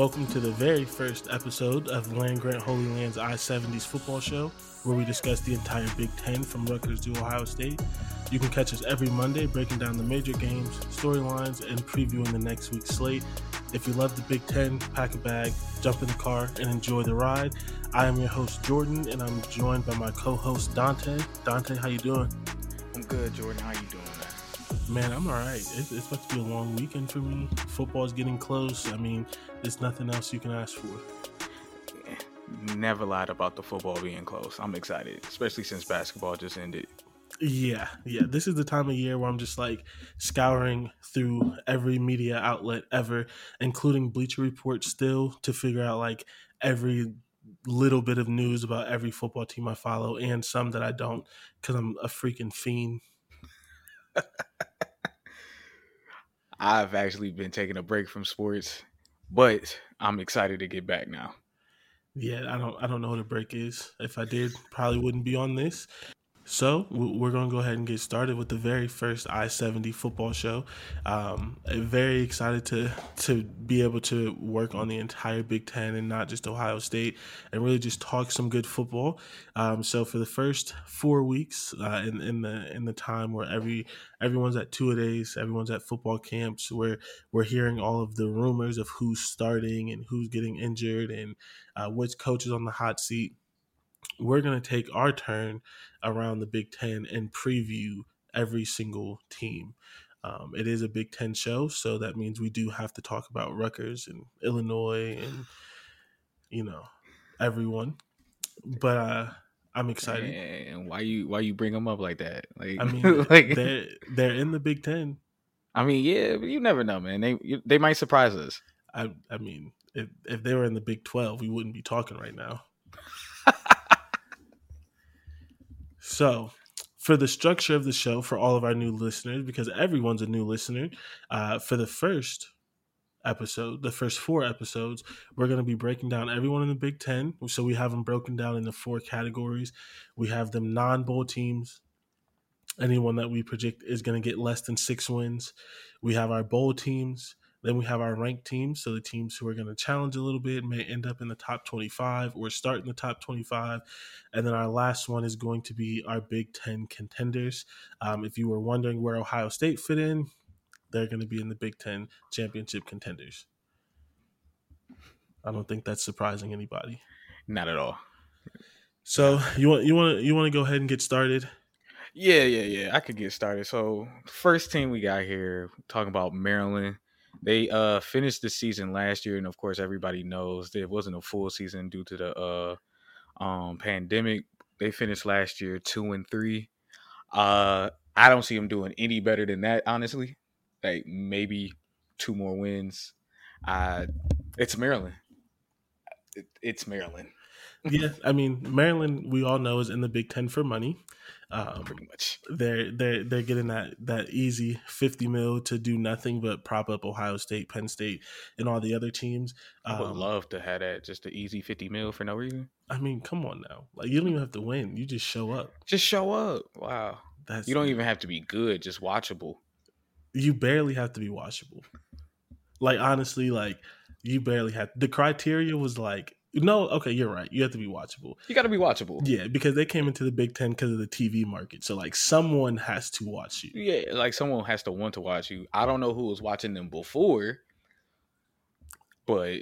Welcome to the very first episode of Land Grant Holy Land's I 70s football show, where we discuss the entire Big Ten from Rutgers to Ohio State. You can catch us every Monday breaking down the major games, storylines, and previewing the next week's slate. If you love the Big Ten, pack a bag, jump in the car, and enjoy the ride. I am your host Jordan, and I'm joined by my co-host Dante. Dante, how you doing? I'm good, Jordan. How you doing, man? I'm all right. It's, it's about to be a long weekend for me. Football's getting close. I mean, there's nothing else you can ask for. Yeah, never lied about the football being close. I'm excited, especially since basketball just ended. Yeah, yeah. This is the time of year where I'm just like scouring through every media outlet ever, including Bleacher Report still to figure out like every little bit of news about every football team I follow and some that I don't because I'm a freaking fiend. I've actually been taking a break from sports, but I'm excited to get back now. Yeah, I don't I don't know what a break is. If I did, probably wouldn't be on this. So we're going to go ahead and get started with the very first I seventy football show. Um, very excited to to be able to work on the entire Big Ten and not just Ohio State, and really just talk some good football. Um, so for the first four weeks uh, in, in the in the time where every everyone's at two a days, everyone's at football camps, where we're hearing all of the rumors of who's starting and who's getting injured and uh, which coach is on the hot seat we're going to take our turn around the Big Ten and preview every single team. Um, it is a Big Ten show, so that means we do have to talk about Rutgers and Illinois and you know everyone. But uh, I'm excited. And why you why you bring them up like that? Like I mean, like they're they're in the Big Ten. I mean, yeah, but you never know, man. They they might surprise us. I I mean, if if they were in the Big Twelve, we wouldn't be talking right now. So, for the structure of the show, for all of our new listeners, because everyone's a new listener, uh, for the first episode, the first four episodes, we're going to be breaking down everyone in the Big Ten. So we have them broken down into four categories. We have them non bowl teams, anyone that we predict is going to get less than six wins. We have our bowl teams. Then we have our ranked teams. So the teams who are going to challenge a little bit may end up in the top 25 or start in the top 25. And then our last one is going to be our Big Ten contenders. Um, if you were wondering where Ohio State fit in, they're going to be in the Big Ten championship contenders. I don't think that's surprising anybody. Not at all. So you want you want to you want to go ahead and get started? Yeah, yeah, yeah. I could get started. So first team we got here talking about Maryland. They uh finished the season last year, and of course, everybody knows it wasn't a full season due to the uh um pandemic. They finished last year two and three. Uh, I don't see them doing any better than that, honestly. Like maybe two more wins. Uh, it's Maryland. It, it's Maryland. yeah, I mean Maryland. We all know is in the Big Ten for money. Um, Pretty much. They're they're they're getting that that easy fifty mil to do nothing but prop up Ohio State, Penn State, and all the other teams. Um, I would um, love to have that just an easy fifty mil for no reason. I mean, come on now. Like you don't even have to win. You just show up. Just show up. Wow. That's you don't even have to be good. Just watchable. You barely have to be watchable. Like honestly, like You barely had the criteria was like no. Okay, you're right. You have to be watchable. You got to be watchable. Yeah, because they came into the Big Ten because of the TV market. So like someone has to watch you. Yeah, like someone has to want to watch you. I don't know who was watching them before, but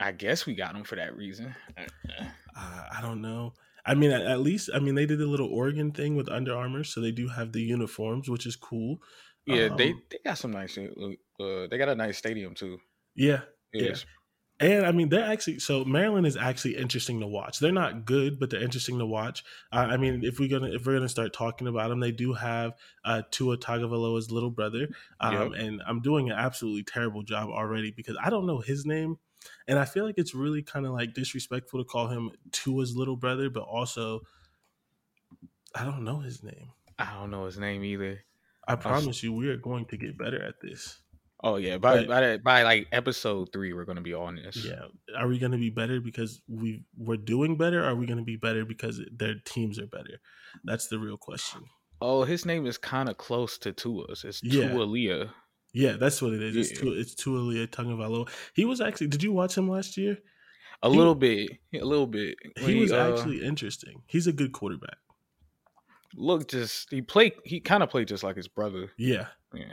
I guess we got them for that reason. Uh, I don't know. I mean, at, at, least I mean they did a little Oregon thing with Under Armour, so they do have the uniforms, which is cool. Yeah, um, they they got some nice. Uh, they got a nice stadium too. Yeah, yeah. And I mean, they're actually so Maryland is actually interesting to watch. They're not good, but they're interesting to watch. Uh, I mean, if we're gonna if we're gonna start talking about them, they do have uh, Tua Tagovailoa's little brother, um, yep. and I'm doing an absolutely terrible job already because I don't know his name, and I feel like it's really kind of like disrespectful to call him Tua's little brother, but also I don't know his name. I don't know his name either. I promise you, we are going to get better at this. Oh yeah, by but, by, by like episode three, we're gonna be on this. Yeah, are we gonna be better because we we're doing better? are we gonna be better because their teams are better? That's the real question. Oh, his name is kind of close to Tua's. It's yeah. Tua Yeah, that's what it is. Yeah. It's Tua. It's Tagovailoa. He was actually. Did you watch him last year? A he, little bit. A little bit. He, he was uh, actually interesting. He's a good quarterback. Look, just he played. He kind of played just like his brother. Yeah. Yeah.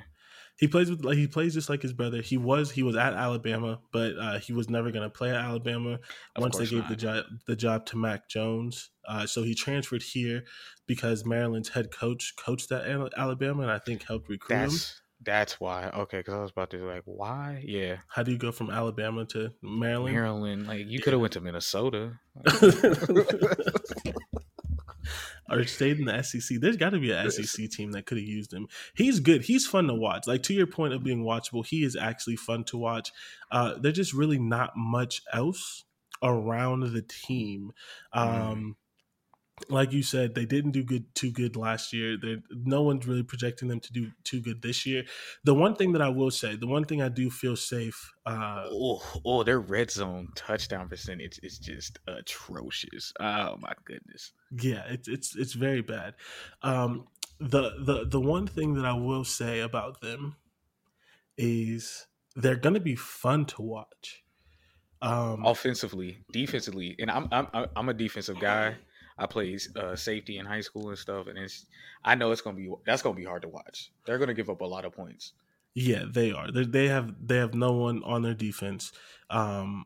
He plays with like he plays just like his brother. He was he was at Alabama, but uh, he was never going to play at Alabama of once they gave not. the job the job to Mac Jones. Uh, so he transferred here because Maryland's head coach coached at Alabama, and I think helped recruit that's, him. That's why. Okay, because I was about to be like, why? Yeah. How do you go from Alabama to Maryland? Maryland, like you could have went to Minnesota. or stayed in the SEC. There's got to be an SEC team that could have used him. He's good. He's fun to watch. Like to your point of being watchable, he is actually fun to watch. Uh, there's just really not much else around the team. Mm-hmm. Um, mm like you said, they didn't do good too good last year. They're, no one's really projecting them to do too good this year. The one thing that I will say, the one thing I do feel safe. Uh, oh, oh, their red zone touchdown percentage is just atrocious. Oh my goodness. Yeah, it's it's it's very bad. Um, the the the one thing that I will say about them is they're going to be fun to watch. Um, Offensively, defensively, and I'm I'm I'm a defensive guy. I played uh, safety in high school and stuff, and it's I know it's gonna be that's gonna be hard to watch. They're gonna give up a lot of points. Yeah, they are. They, they have they have no one on their defense, um,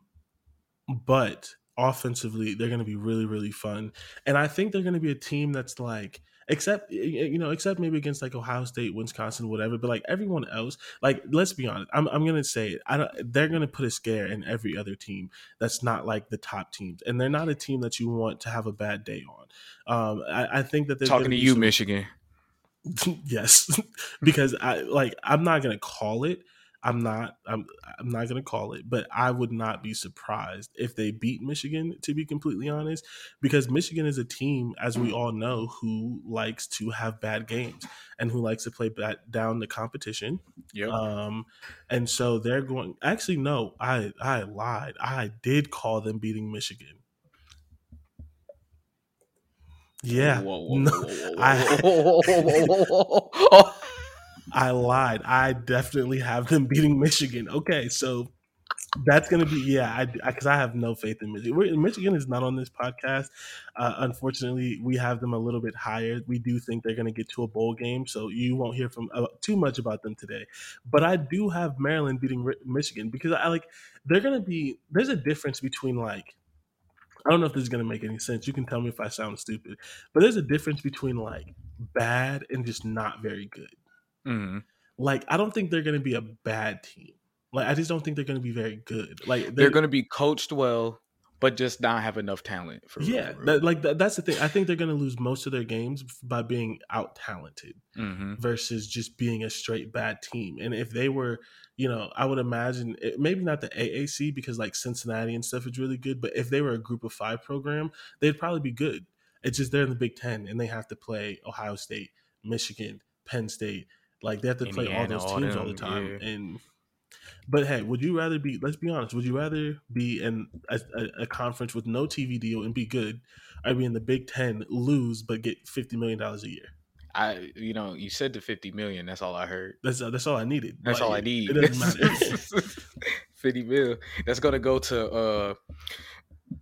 but offensively they're to be really really fun, and I think they're to be a team that's like except you know except maybe against like ohio state wisconsin whatever but like everyone else like let's be honest i'm, I'm gonna say it. i don't they're gonna put a scare in every other team that's not like the top teams and they're not a team that you want to have a bad day on um i, I think that they're talking to you some, michigan yes because i like i'm not gonna call it I'm not I'm I'm not gonna call it, but I would not be surprised if they beat Michigan, to be completely honest, because Michigan is a team, as we all know, who likes to have bad games and who likes to play down the competition. Yep. Um, and so they're going. Actually, no, I I lied. I did call them beating Michigan. Yeah. No, I, I lied. I definitely have them beating Michigan. Okay, so that's going to be yeah. I because I, I, have no faith in Michigan. We're, Michigan is not on this podcast. Uh, unfortunately, we have them a little bit higher. We do think they're going to get to a bowl game, so you won't hear from uh, too much about them today. But I do have Maryland beating Michigan because I like they're going to be. There's a difference between like I don't know if this is going to make any sense. You can tell me if I sound stupid, but there's a difference between like bad and just not very good. Mm-hmm. Like, I don't think they're going to be a bad team. Like, I just don't think they're going to be very good. Like, they're, they're going to be coached well, but just not have enough talent. For yeah, that, like that, that's the thing. I think they're going to lose most of their games by being out talented mm-hmm. versus just being a straight bad team. And if they were, you know, I would imagine it, maybe not the AAC because like Cincinnati and stuff is really good. But if they were a Group of Five program, they'd probably be good. It's just they're in the Big Ten and they have to play Ohio State, Michigan, Penn State, like they have to Indiana, play all those teams all, all the time. Yeah. And but hey, would you rather be? Let's be honest. Would you rather be in a, a, a, conference with no TV deal and be good, or be in the Big Ten lose but get fifty million dollars a year? I, you know, you said the fifty million. That's all I heard. That's that's all I needed. That's like, all I need. It doesn't matter. 150 mil that's gonna go to uh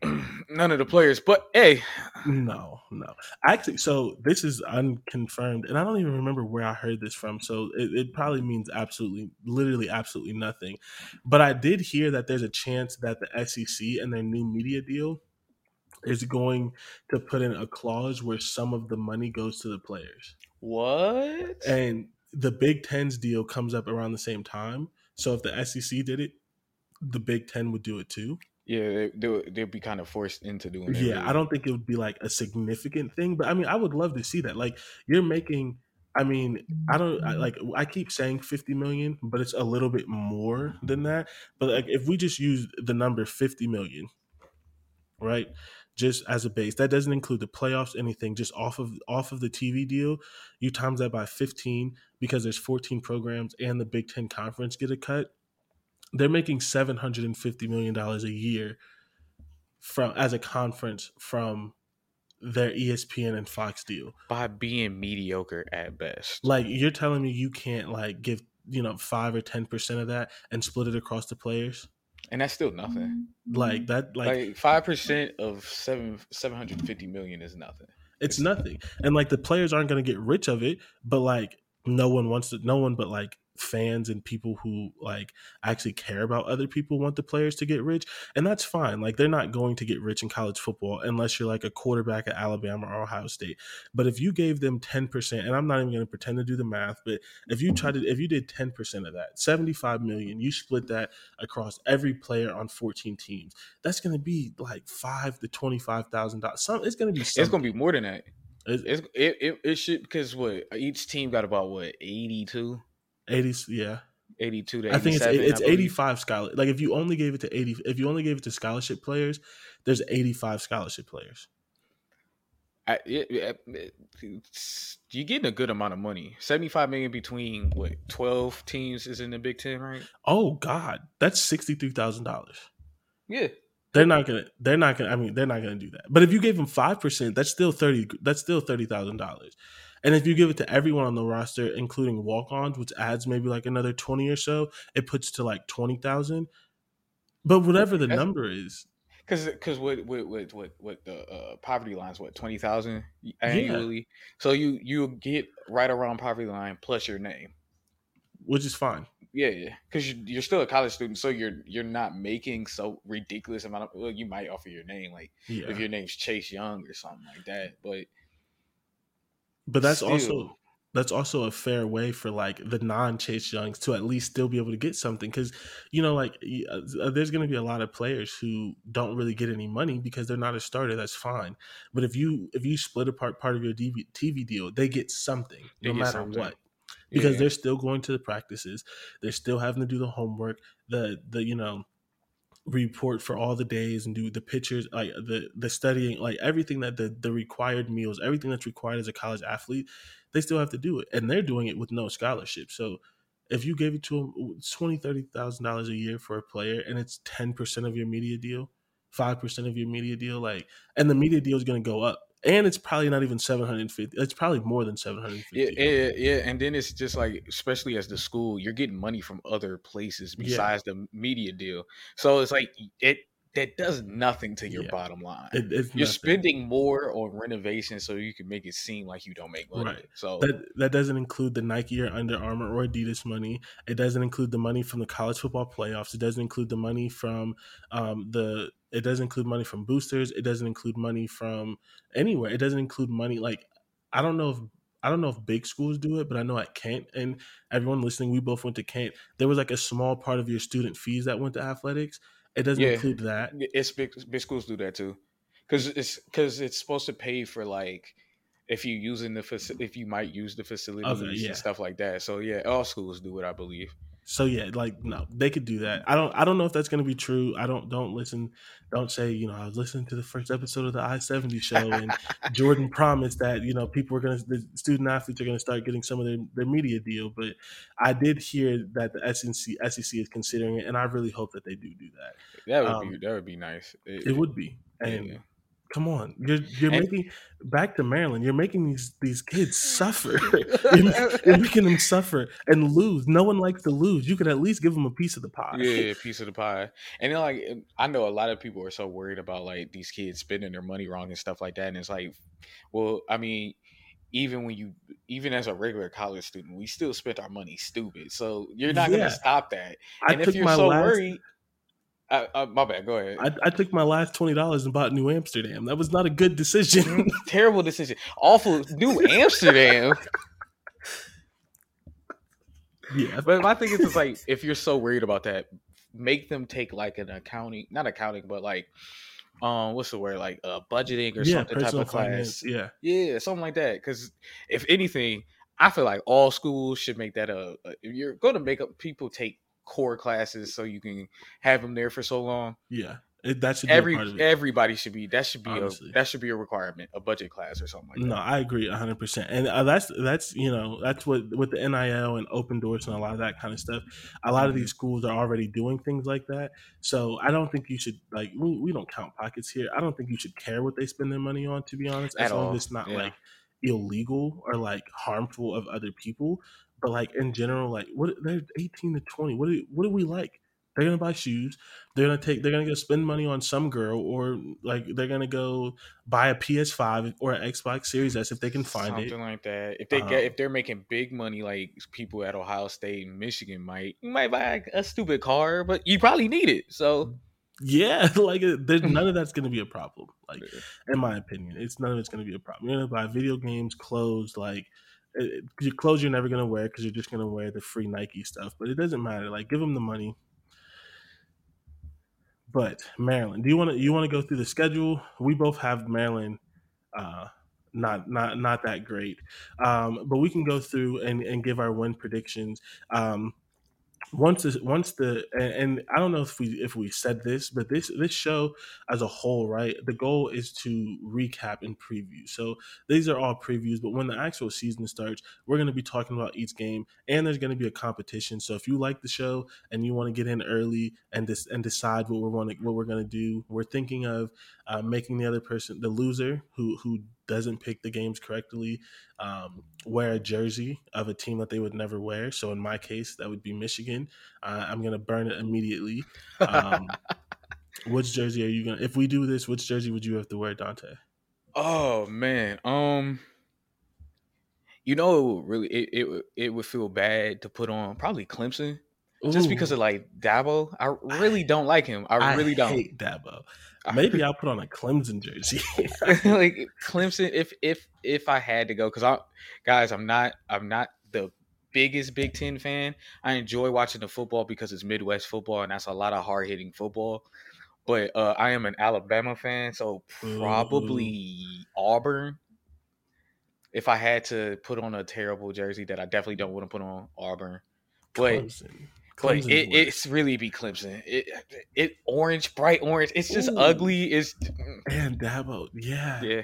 none of the players. But hey, no, no. Actually, so this is unconfirmed, and I don't even remember where I heard this from. So it, it, probably means absolutely, literally, absolutely nothing. But I did hear that there's a chance that the SEC and their new media deal is going to put in a clause where some of the money goes to the players. What? And the Big Ten's deal comes up around the same time. So if the SEC did it, the Big Ten would do it too. Yeah, they, they would be kind of forced into doing. Yeah, really. I don't think it would be like a significant thing, but I mean, I would love to see that. Like, you're making. I mean, I don't I, like. I keep saying 50 million, but it's a little bit more than that. But like, if we just use the number 50 million, right? Just as a base, that doesn't include the playoffs, anything. Just off of off of the TV deal, you times that by 15 because there's 14 programs and the Big Ten conference get a cut they're making seven hundred and fifty million dollars a year from as a conference from their ESPN and Fox deal by being mediocre at best. Like you're telling me you can't like give you know five or ten percent of that and split it across the players, and that's still nothing. Mm-hmm. Like that, like five percent of seven seven hundred fifty million is nothing. It's, it's nothing, and like the players aren't going to get rich of it, but like no one wants to. No one but like fans and people who like actually care about other people want the players to get rich and that's fine like they're not going to get rich in college football unless you're like a quarterback at alabama or ohio state. But if you gave them 10% and i'm not even going to pretend to do the math but if you tried to if you did 10% of that 75 million you split that across every player on 14 teams that's going to be like five to 25 thousand dollars some it's going to be something. it's going to be more than that. It's, it, it, it should because what each team got about what 82 80 yeah 82 to I think it's it's 85 scholarship. Like if you only gave it to 80 if you only gave it to scholarship players, there's 85 scholarship players. I, it, it, you're getting a good amount of money. 75 million between what 12 teams is in the Big 10, right? Oh god, that's $63,000. Yeah. They're not going to they're not going to I mean, they're not going to do that. But if you gave them 5%, that's still 30 that's still $30,000. And if you give it to everyone on the roster, including walk ons, which adds maybe like another 20 or so, it puts to like 20,000. But whatever the That's, number is. Because because what, what, what, what, what the uh, poverty line is, what, 20,000 annually? Yeah. So you, you get right around poverty line plus your name. Which is fine. Yeah, yeah, because you, are still a college student, so you're you're not making so ridiculous amount of. Well, you might offer your name, like yeah. if your name's Chase Young or something like that, but but that's still. also that's also a fair way for like the non Chase Youngs to at least still be able to get something because you know like uh, there's going to be a lot of players who don't really get any money because they're not a starter. That's fine, but if you if you split apart part of your DV, TV deal, they get something they no get matter something. what because yeah. they're still going to the practices, they're still having to do the homework, the the you know report for all the days and do the pictures like the the studying like everything that the the required meals everything that's required as a college athlete they still have to do it and they're doing it with no scholarship. So if you gave it to them twenty thirty thousand dollars a year for a player and it's 10% of your media deal 5% of your media deal like and the media deal is going to go up and it's probably not even 750 it's probably more than 750 yeah, yeah yeah and then it's just like especially as the school you're getting money from other places besides yeah. the media deal so it's like it that does nothing to your yeah. bottom line. It, You're nothing. spending more on renovation so you can make it seem like you don't make money. Right. So that that doesn't include the Nike or Under Armour or Adidas money. It doesn't include the money from the college football playoffs. It doesn't include the money from um, the it doesn't include money from boosters. It doesn't include money from anywhere. It doesn't include money like I don't know if I don't know if big schools do it, but I know at Kent and everyone listening, we both went to Kent. There was like a small part of your student fees that went to athletics. It doesn't yeah, include that. It's big. Big schools do that too, because it's because it's supposed to pay for like if you using the faci- if you might use the facilities okay, yeah. and stuff like that. So yeah, all schools do it, I believe. So yeah, like no, they could do that. I don't I don't know if that's gonna be true. I don't don't listen don't say, you know, I was listening to the first episode of the I seventy show and Jordan promised that, you know, people are gonna the student athletes are gonna start getting some of their, their media deal. But I did hear that the SEC SEC is considering it and I really hope that they do do that. That would um, be that would be nice. It, it would be. And yeah. Come on, you're you're and, making back to Maryland. You're making these these kids suffer. you're, you're, making them suffer and lose. No one likes to lose. You could at least give them a piece of the pie. Yeah, a piece of the pie. And then, like I know a lot of people are so worried about like these kids spending their money wrong and stuff like that. And it's like, well, I mean, even when you even as a regular college student, we still spent our money stupid. So you're not yeah. gonna stop that. And I if you're so last, worried uh, uh, my bad. Go ahead. I, I took my last twenty dollars and bought New Amsterdam. That was not a good decision. Terrible decision. Awful. New Amsterdam. yeah, but my thing is, is like if you're so worried about that, make them take like an accounting, not accounting, but like um what's the word like uh budgeting or yeah, something type of class yeah yeah something like that because if anything i feel like all schools should make that a, a if you're going to make up people take core classes so you can have them there for so long. Yeah. It, that should every everybody should be that should be Honestly. a that should be a requirement a budget class or something like no, that. No, I agree hundred percent, and uh, that's that's you know that's what with the NIL and open doors and a lot of that kind of stuff. A lot mm-hmm. of these schools are already doing things like that, so I don't think you should like we, we don't count pockets here. I don't think you should care what they spend their money on. To be honest, as At long all. as it's not yeah. like illegal or like harmful of other people. But like in general, like what they're eighteen to twenty. What do what do we like? They're gonna buy shoes. They're gonna take. They're gonna go spend money on some girl, or like they're gonna go buy a PS5 or an Xbox Series S if they can find something it. Something like that. If they um, get, if they're making big money, like people at Ohio State and Michigan might, you might buy a stupid car, but you probably need it. So yeah, like there's none of that's gonna be a problem. Like in my opinion, it's none of it's gonna be a problem. You're gonna buy video games, clothes, like your clothes you're never gonna wear because you're just gonna wear the free Nike stuff. But it doesn't matter. Like, give them the money. But Maryland, do you want to you want to go through the schedule? We both have Maryland, uh, not not not that great, um, but we can go through and, and give our win predictions. Um, once this, once the and, I don't know if we if we said this, but this this show as a whole, right? The goal is to recap and preview. So these are all previews, but when the actual season starts, we're going to be talking about each game, and there's going to be a competition. So if you like the show and you want to get in early and dis, and decide what we're to what we're going to do, we're thinking of uh, making the other person the loser who who doesn't pick the games correctly um, wear a jersey of a team that they would never wear. So in my case, that would be Michigan. Uh, I'm gonna burn it immediately. Um, which jersey are you gonna? If we do this, which jersey would you have to wear, Dante? Oh man, um, you know, really, it it it would feel bad to put on probably Clemson. Ooh. Just because of like Dabo, I really don't like him. I, I really don't hate Dabo. Maybe I'll put on a Clemson jersey. like Clemson, if if if I had to go, because I guys, I'm not I'm not the biggest Big Ten fan. I enjoy watching the football because it's Midwest football and that's a lot of hard hitting football. But uh, I am an Alabama fan, so probably Ooh. Auburn. If I had to put on a terrible jersey that I definitely don't want to put on Auburn. But Clemson. But it, it's really be Clemson. It, it orange, bright orange. It's just Ooh. ugly. It's and Dabo, yeah, yeah,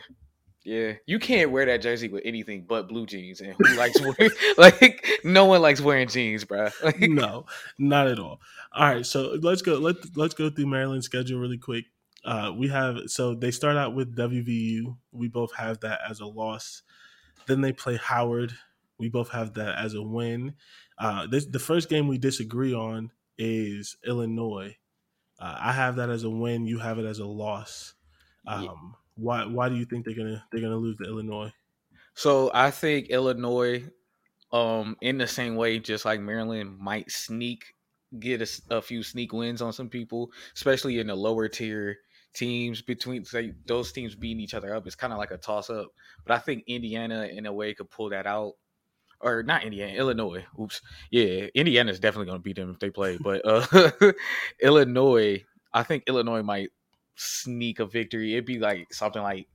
yeah. You can't wear that jersey with anything but blue jeans. And who likes wearing like no one likes wearing jeans, bro. Like, no, not at all. All right, so let's go. Let let's go through Maryland's schedule really quick. Uh, we have so they start out with WVU. We both have that as a loss. Then they play Howard. We both have that as a win. Uh, this the first game we disagree on is Illinois. Uh, I have that as a win. You have it as a loss. Um, yeah. Why why do you think they're gonna they're gonna lose to Illinois? So I think Illinois, um, in the same way, just like Maryland, might sneak get a, a few sneak wins on some people, especially in the lower tier teams between say those teams beating each other up. It's kind of like a toss up. But I think Indiana in a way could pull that out or not Indiana, Illinois. Oops. Yeah, Indiana's definitely going to beat them if they play. But uh, Illinois, I think Illinois might sneak a victory. It'd be like something like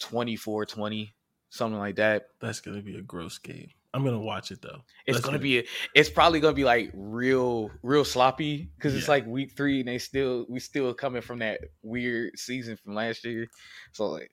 24 20, something like that. That's going to be a gross game. I'm gonna watch it though. It's gonna, gonna, be. A, it's probably gonna be like real, real sloppy because yeah. it's like week three and they still we still coming from that weird season from last year. So like,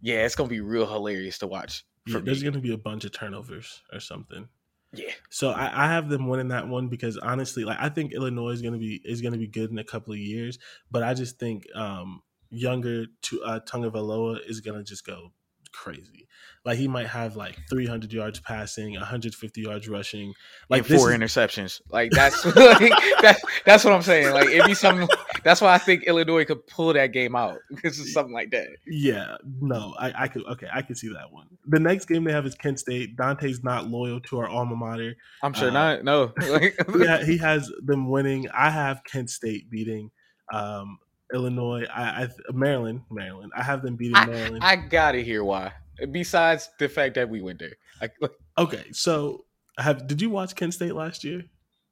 yeah, it's gonna be real hilarious to watch. Yeah, there's going to be a bunch of turnovers or something. Yeah. So I, I, have them winning that one because honestly, like I think Illinois is going to be is going to be good in a couple of years, but I just think um younger to uh, Tagovailoa is gonna just go crazy. Like he might have like 300 yards passing, 150 yards rushing, like and four is, interceptions. Like that's like, that's that's what I'm saying. Like it'd be something. That's why I think Illinois could pull that game out because of something like that. Yeah, no, I, I could okay, I could see that one. The next game they have is Kent State. Dante's not loyal to our alma mater. I'm sure uh, not. No, yeah, he has them winning. I have Kent State beating um, Illinois. I, I Maryland, Maryland. I have them beating I, Maryland. I gotta hear why. Besides the fact that we went there. I, okay, so have did you watch Kent State last year?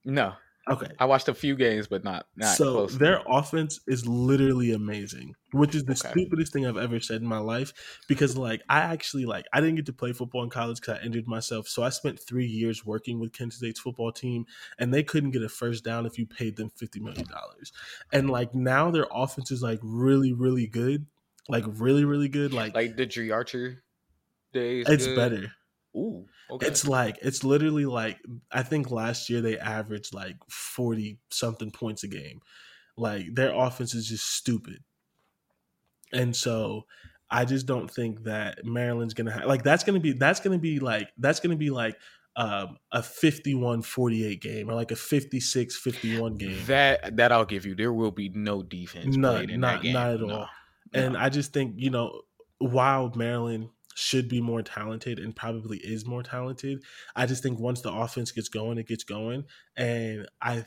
No. Okay. I watched a few games, but not not so closely. their offense is literally amazing, which is the okay. stupidest thing I've ever said in my life. Because like I actually like I didn't get to play football in college because I injured myself. So I spent three years working with Kent State's football team, and they couldn't get a first down if you paid them fifty million dollars. And like now their offense is like really really good, like really really good. Like like the Dri Archer days. It's good. better. Ooh, okay. It's like it's literally like I think last year they averaged like forty something points a game. Like their offense is just stupid, and so I just don't think that Maryland's gonna have like that's gonna be that's gonna be like that's gonna be like um, a 51-48 game or like a 56-51 game. That that I'll give you. There will be no defense. No, not not at all. No, and no. I just think you know while Maryland should be more talented and probably is more talented. I just think once the offense gets going, it gets going. And I,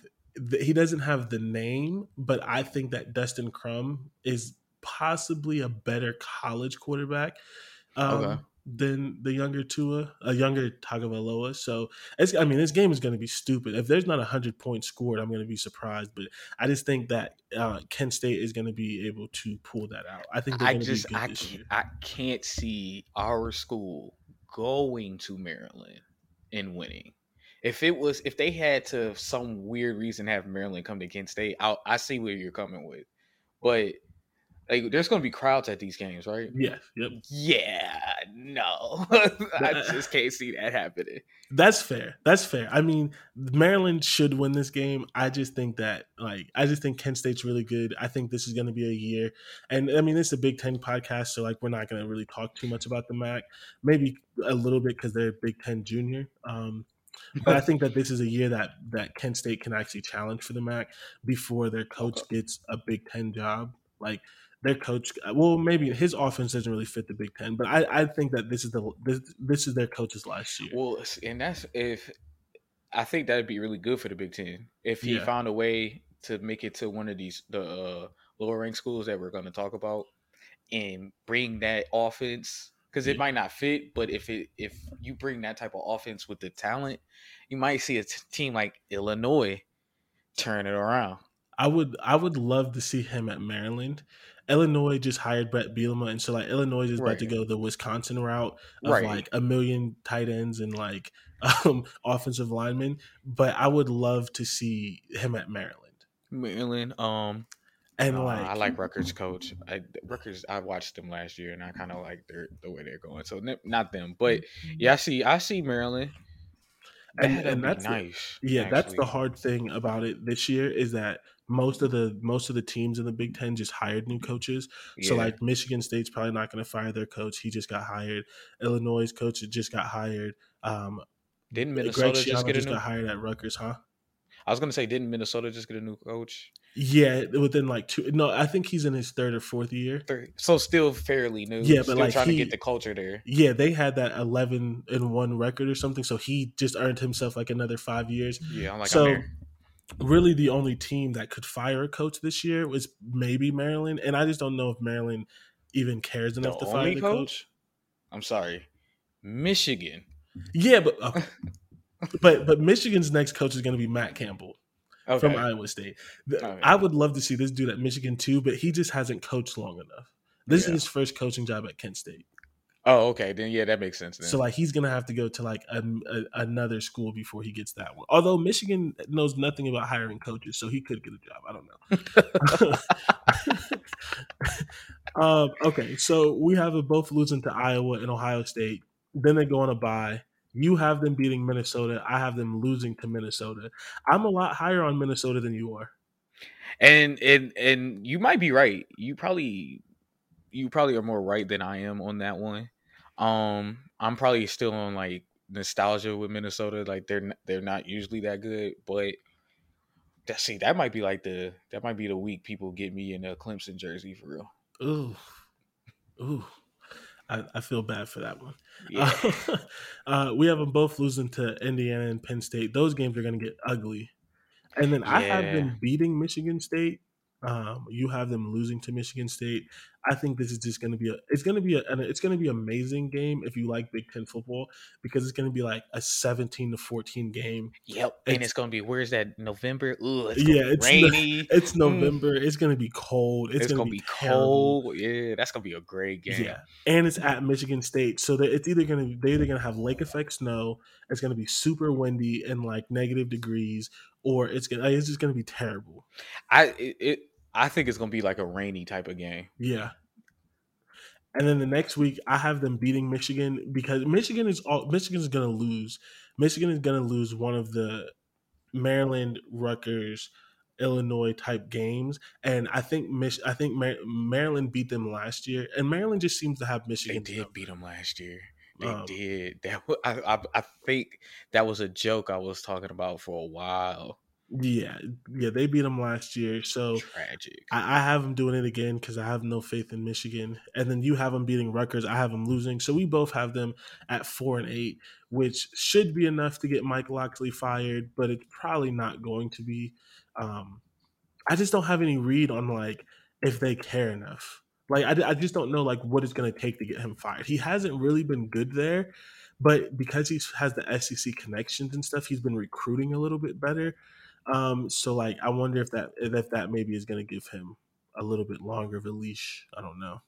th- he doesn't have the name, but I think that Dustin Crum is possibly a better college quarterback. Um, Okay. Than the younger Tua, a younger Tagovailoa. So it's, I mean, this game is going to be stupid. If there's not a hundred points scored, I'm going to be surprised. But I just think that uh, Kent State is going to be able to pull that out. I think I just I can't. I can't see our school going to Maryland and winning. If it was if they had to some weird reason have Maryland come to Kent State, I I see where you're coming with, but like there's going to be crowds at these games, right? Yes. Yep. Yeah, no, I just can't see that happening. That's fair. That's fair. I mean, Maryland should win this game. I just think that, like, I just think Kent State's really good. I think this is going to be a year. And I mean, it's a Big Ten podcast, so like, we're not going to really talk too much about the MAC. Maybe a little bit because they're Big Ten junior. Um, but I think that this is a year that that Kent State can actually challenge for the MAC before their coach gets a Big Ten job. Like their coach, well, maybe his offense doesn't really fit the Big Ten, but I, I think that this is the this, this is their coach's last year. Well, and that's if I think that'd be really good for the Big Ten if he Yeah. found a way to make it to one of these the uh, lower ranked schools that we're going to talk about and bring that offense because it Yeah. might not fit, but if it if you bring that type of offense with the talent, you might see a t- team like Illinois turn it around. I would I would love to see him at Maryland. Illinois just hired Bret Bielema, and so like Illinois is about to go the Wisconsin route of Right. like a million tight ends and like um, offensive linemen. But I would love to see him at Maryland. Maryland, um, And uh, like I like Rutgers coach. I, Rutgers, I watched them last year, and I kind of like their the way they're going. So not them, but yeah, I see, I see Maryland. That'd and be that's the- nice. Yeah, that's the hard thing about it this year is that most of the most of the teams in the Big Ten just hired new coaches. So like Michigan State's probably not going to fire their coach. He just got hired. Illinois' coach just got hired. Um, didn't Greg Minnesota just Schiano get a just new? got hired at Rutgers, huh? I was gonna say, didn't Minnesota just get a new coach? Yeah, within like two. No, I think he's in his third or fourth year. So still fairly new. Yeah, but, still like, trying he- to get the culture there. Yeah, they had that eleven and one record or something. So he just earned himself like another five years. Yeah, I'm like, So, I'm. Really, the only team that could fire a coach this year was maybe Maryland, and I just don't know if Maryland even cares enough The to fire the coach? coach. I'm sorry, Michigan. Yeah, but oh. but but Michigan's next coach is going to be Matt Campbell Okay. from Iowa State. Okay. Oh, I would love to see this dude at Michigan too, but he just hasn't coached long enough. This Yeah. is his first coaching job at Kent State. Oh, okay. Then yeah, that makes sense. Then. So like he's gonna have to go to like a, a- another school before he gets that one. Although Michigan knows nothing about hiring coaches, so he could get a job. I don't know. um, okay, so we have it both losing to Iowa and Ohio State. Then they go on a bye. You have them beating Minnesota. I have them losing to Minnesota. I'm a lot higher on Minnesota than you are. And and and you might be right. You probably you probably are more right than I am on that one. Um, I'm probably still on like nostalgia with Minnesota. Like they're they're not usually that good, but that see that might be like the that might be the week people get me in a Clemson jersey for real. Ooh, ooh, I, I feel bad for that one. Yeah. Uh, uh, we have them both losing to Indiana and Penn State. Those games are going to get ugly. And then I have Yeah. them beating Michigan State. Um, you have them losing to Michigan State. I think this is just going to be a. It's going to be a. It's going to be amazing game if you like Big Ten football because it's going to be like a seventeen to fourteen game. Yep. and It's- it's gonna be where's that November? Ooh, it's Yeah, it's it's no- rainy. It's Mm. November. It's going to be cold. It's, It's, going to be, cold. Yeah, that's gonna be a great game. Yeah, and it's at Michigan State, so that it's either gonna they're either gonna have lake effect snow, it's gonna be super windy and like negative degrees, or it's gonna it's just gonna be terrible. I it, it I think it's gonna be like a rainy type of game. Yeah. And then the next week, I have them beating Michigan because Michigan is all Michigan is gonna lose. Michigan is gonna lose one of the Maryland, Rutgers, Illinois type games, and I think Mich- I think Mar- Maryland beat them last year, and Maryland just seems to have Michigan. They did beat them last year. They Um, did. That I, I I think that was a joke I was talking about for a while. Yeah, yeah, they beat them last year, so Tragic. I, I have them doing it again because I have no faith in Michigan. And then you have them beating Rutgers. I have them losing. So we both have them at four and eight, which should be enough to get Mike Locksley fired, but it's probably not going to be. Um, I just don't have any read on like if they care enough. Like I, I just don't know like what it's going to take to get him fired. He hasn't really been good there, but because he has the SEC connections and stuff, he's been recruiting a little bit better. Um, so like I wonder if that if that maybe is going to give him a little bit longer of a leash. I don't know.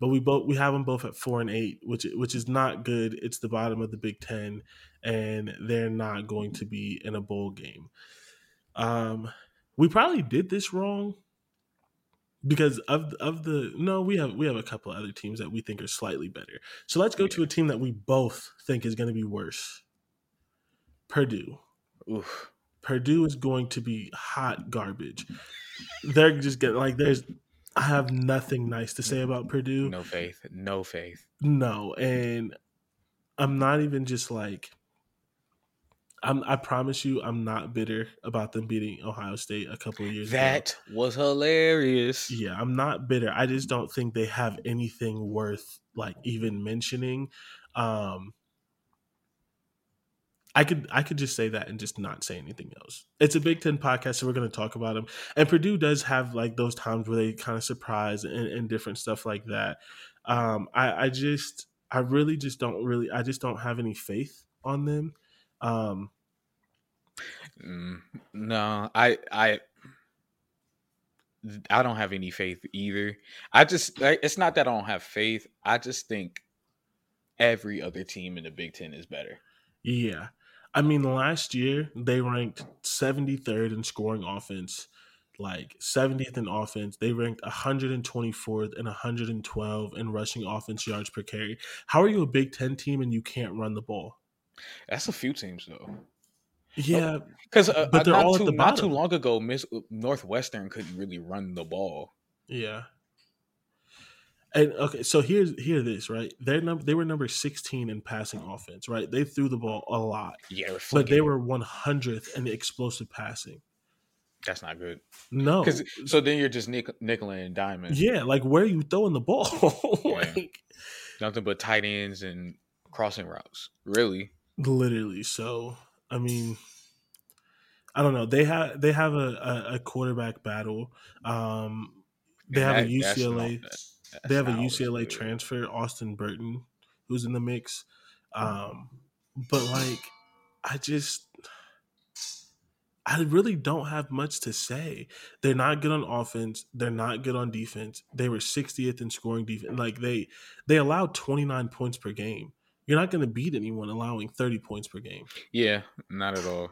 But we both we have them both at four and eight, which which is not good. It's the bottom of the Big Ten, and they're not going to be in a bowl game. Um, we probably did this wrong because of of the no, we have we have a couple other teams that we think are slightly better. So let's go to a team that we both think is going to be worse. Purdue. Oof. Purdue is going to be hot garbage. They're just getting like there's I have nothing nice to say about Purdue. No faith. No faith. No, and I'm not even just like I'm I promise you I'm not bitter about them beating Ohio State a couple of years ago. That was hilarious. Yeah, I'm not bitter. I just don't think they have anything worth like even mentioning. Um I could I could just say that and just not say anything else. It's a Big Ten podcast, so we're going to talk about them. And Purdue does have like those times where they kind of surprise and, and different stuff like that. Um, I, I just I really just don't really I just don't have any faith on them. Um, Mm, no, I I I don't have any faith either. I just like, it's not that I don't have faith. I just think every other team in the Big Ten is better. Yeah. I mean, last year they ranked 73rd in scoring offense, like 70th in offense. They ranked 124th and 112 in rushing offense yards per carry. How are you a Big Ten team and you can't run the ball? That's a few teams though. Yeah, Because uh, But they're not all at too the not too long ago, Miss Northwestern couldn't really run the ball. yeah. And okay, so here's here this right? They're number they were number 16 in passing offense, right? They threw the ball a lot, Yeah, but they were 100th in explosive passing. That's not good. No, Because so then you're just nick, nickel and diamond. yeah, like where are you throwing the ball? like Nothing but tight ends and crossing routes. Really. literally. So I mean, I don't know. They have they have a, a, a quarterback battle. Um, they have a That- that's not- UCLA. That- they have a that's UCLA transfer, Austin Burton, who's in the mix. Um, but like, I just, I really don't have much to say. They're not good on offense. They're not good on defense. They were 60th in scoring defense. Like they, they allowed 29 points per game. You're not going to beat anyone allowing 30 points per game. Yeah, not at all.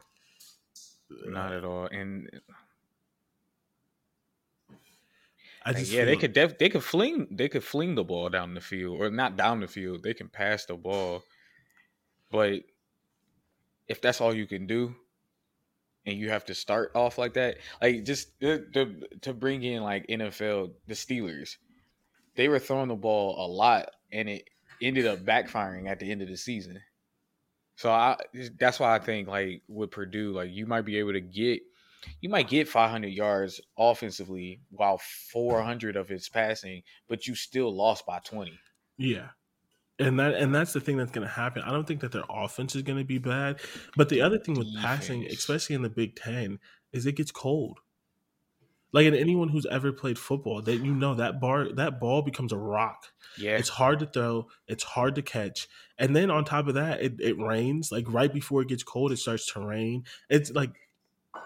Not at all. And I just yeah, they could def- they could fling they could fling the ball down the field or not down the field. They can pass the ball, but if that's all you can do, and you have to start off like that. Like just to, to, to bring in like NFL, the Steelers, they were throwing the ball a lot, and it ended up backfiring at the end of the season. So I that's why I think like with Purdue, like you might be able to get you might get 500 yards offensively while 400 of it's passing, but you still lost by 20. Yeah. And that and that's the thing that's going to happen. I don't think that their offense is going to be bad, but the other thing with Defense. passing, especially in the Big 10, is it gets cold. Like in anyone who's ever played football, that you know that bar that ball becomes a rock. Yeah. It's hard to throw, it's hard to catch. And then on top of that, it, it rains. Like right before it gets cold, it starts to rain. It's like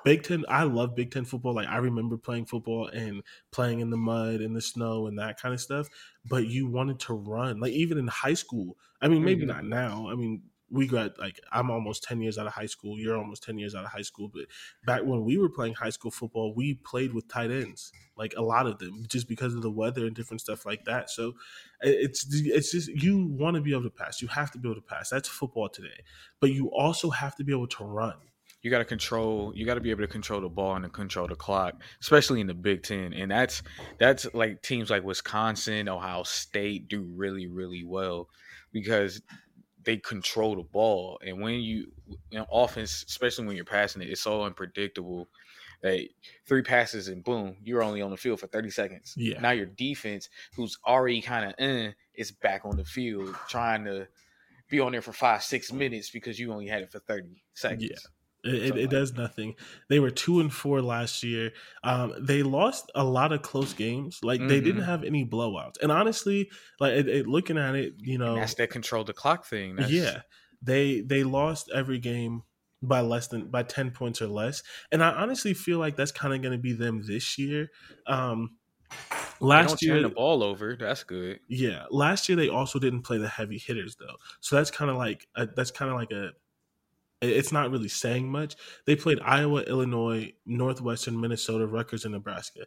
Big Ten, I love Big Ten football. Like I remember playing football and playing in the mud and the snow and that kind of stuff. But you wanted to run, like even in high school. I mean, maybe mm-hmm. not now. I mean, we got like I'm almost ten years out of high school. You're almost ten years out of high school. But back when we were playing high school football, we played with tight ends, like a lot of them, just because of the weather and different stuff like that. So it's it's just you want to be able to pass. You have to be able to pass. That's football today. But you also have to be able to run you got to control you got to be able to control the ball and to control the clock especially in the big ten and that's that's like teams like wisconsin ohio state do really really well because they control the ball and when you, you know, offense especially when you're passing it it's so unpredictable that three passes and boom you're only on the field for 30 seconds. Yeah. Now your defense who's already kind of in is back on the field trying to be on there for five six minutes because you only had it for 30 seconds. yeah it, it, does nothing. They were two and four last year. Um, they lost a lot of close games. Like mm-hmm. they didn't mm-hmm. have any blowouts. And honestly, like it, looking at it, you know, and that's that control the clock thing. That's... Yeah, they they lost every game by less than by ten points or less. And I honestly feel like that's kind of going to be them this year. Um, last year the ball over that's good yeah last year they also didn't play the heavy hitters though so that's kind of like a, that's kind of like a it's not really saying much. They played Iowa, Illinois, Northwestern, Minnesota, Rutgers, and Nebraska,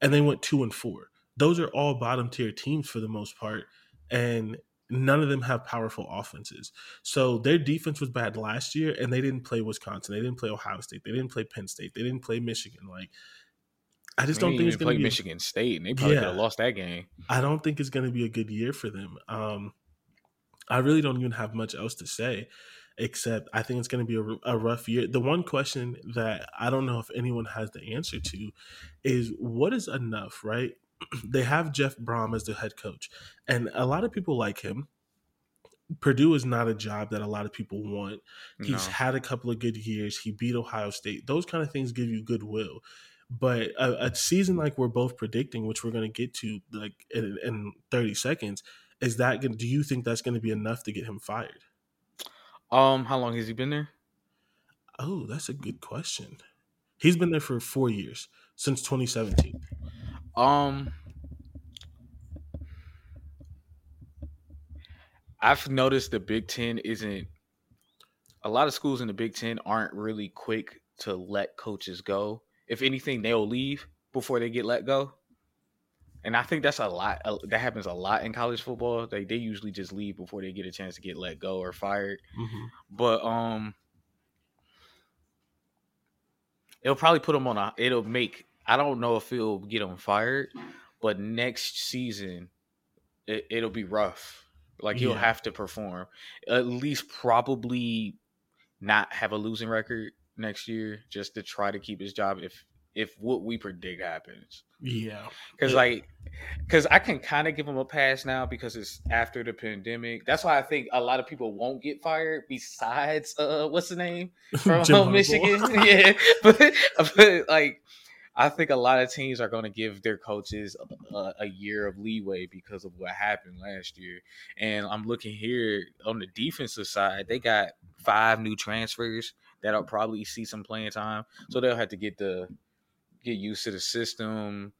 and they went two and four. Those are all bottom tier teams for the most part, and none of them have powerful offenses. So their defense was bad last year, and they didn't play Wisconsin, they didn't play Ohio State, they didn't play Penn State, they didn't play Michigan. Like, I just don't think it's going to be Michigan State, and they probably yeah, could have lost that game. I don't think it's going to be a good year for them. Um, I really don't even have much else to say except I think it's going to be a, a, rough year. The one question that I don't know if anyone has the answer to is what is enough, right? they have Jeff Brohm as the head coach, and a lot of people like him. Purdue is not a job that a lot of people want. He's no. had a couple of good years. He beat Ohio State. Those kind of things give you goodwill. But a, a season like we're both predicting, which we're going to get to like in, in 30 seconds, is that do you think that's going to be enough to get him fired? Um, how long has he been there? Oh, that's a good question. He's been there for four years since 2017. Um, I've noticed the Big Ten isn't. A lot of schools in the Big Ten aren't really quick to let coaches go. If anything, they'll leave before they get let go and I think that's a lot. Uh, that happens a lot in college football. They they usually just leave before they get a chance to get let go or fired. Mm-hmm. But um, it'll probably put them on a. It'll make. I don't know if it'll get them fired, but next season, it, it'll be rough. Like he'll have to perform at least probably not have a losing record next year just to try to keep his job if if what we predict happens. Yeah. Because, like, because I can kind of give him a pass now because it's after the pandemic. That's why I think a lot of people won't get fired besides, uh, what's the name? From Michigan. yeah. But, but, like, I think a lot of teams are going to give their coaches a, a, year of leeway because of what happened last year. And I'm looking here on the defensive side, they got five new transfers that'll probably see some playing time. So they'll have to get the get used to the system,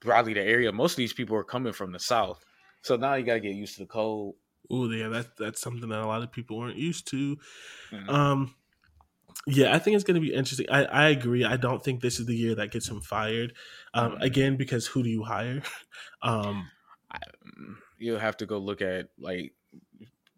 probably the area. Most of these people are coming from the south, so now you got to get used to the cold. Oh yeah, that's that's something that a lot of people weren't used to. Mm-hmm. Um, yeah, I think it's going to be interesting. I, I agree. I don't think this is the year that gets him fired. Um, mm-hmm. Again, because who do you hire? um, I, you'll have to go look at like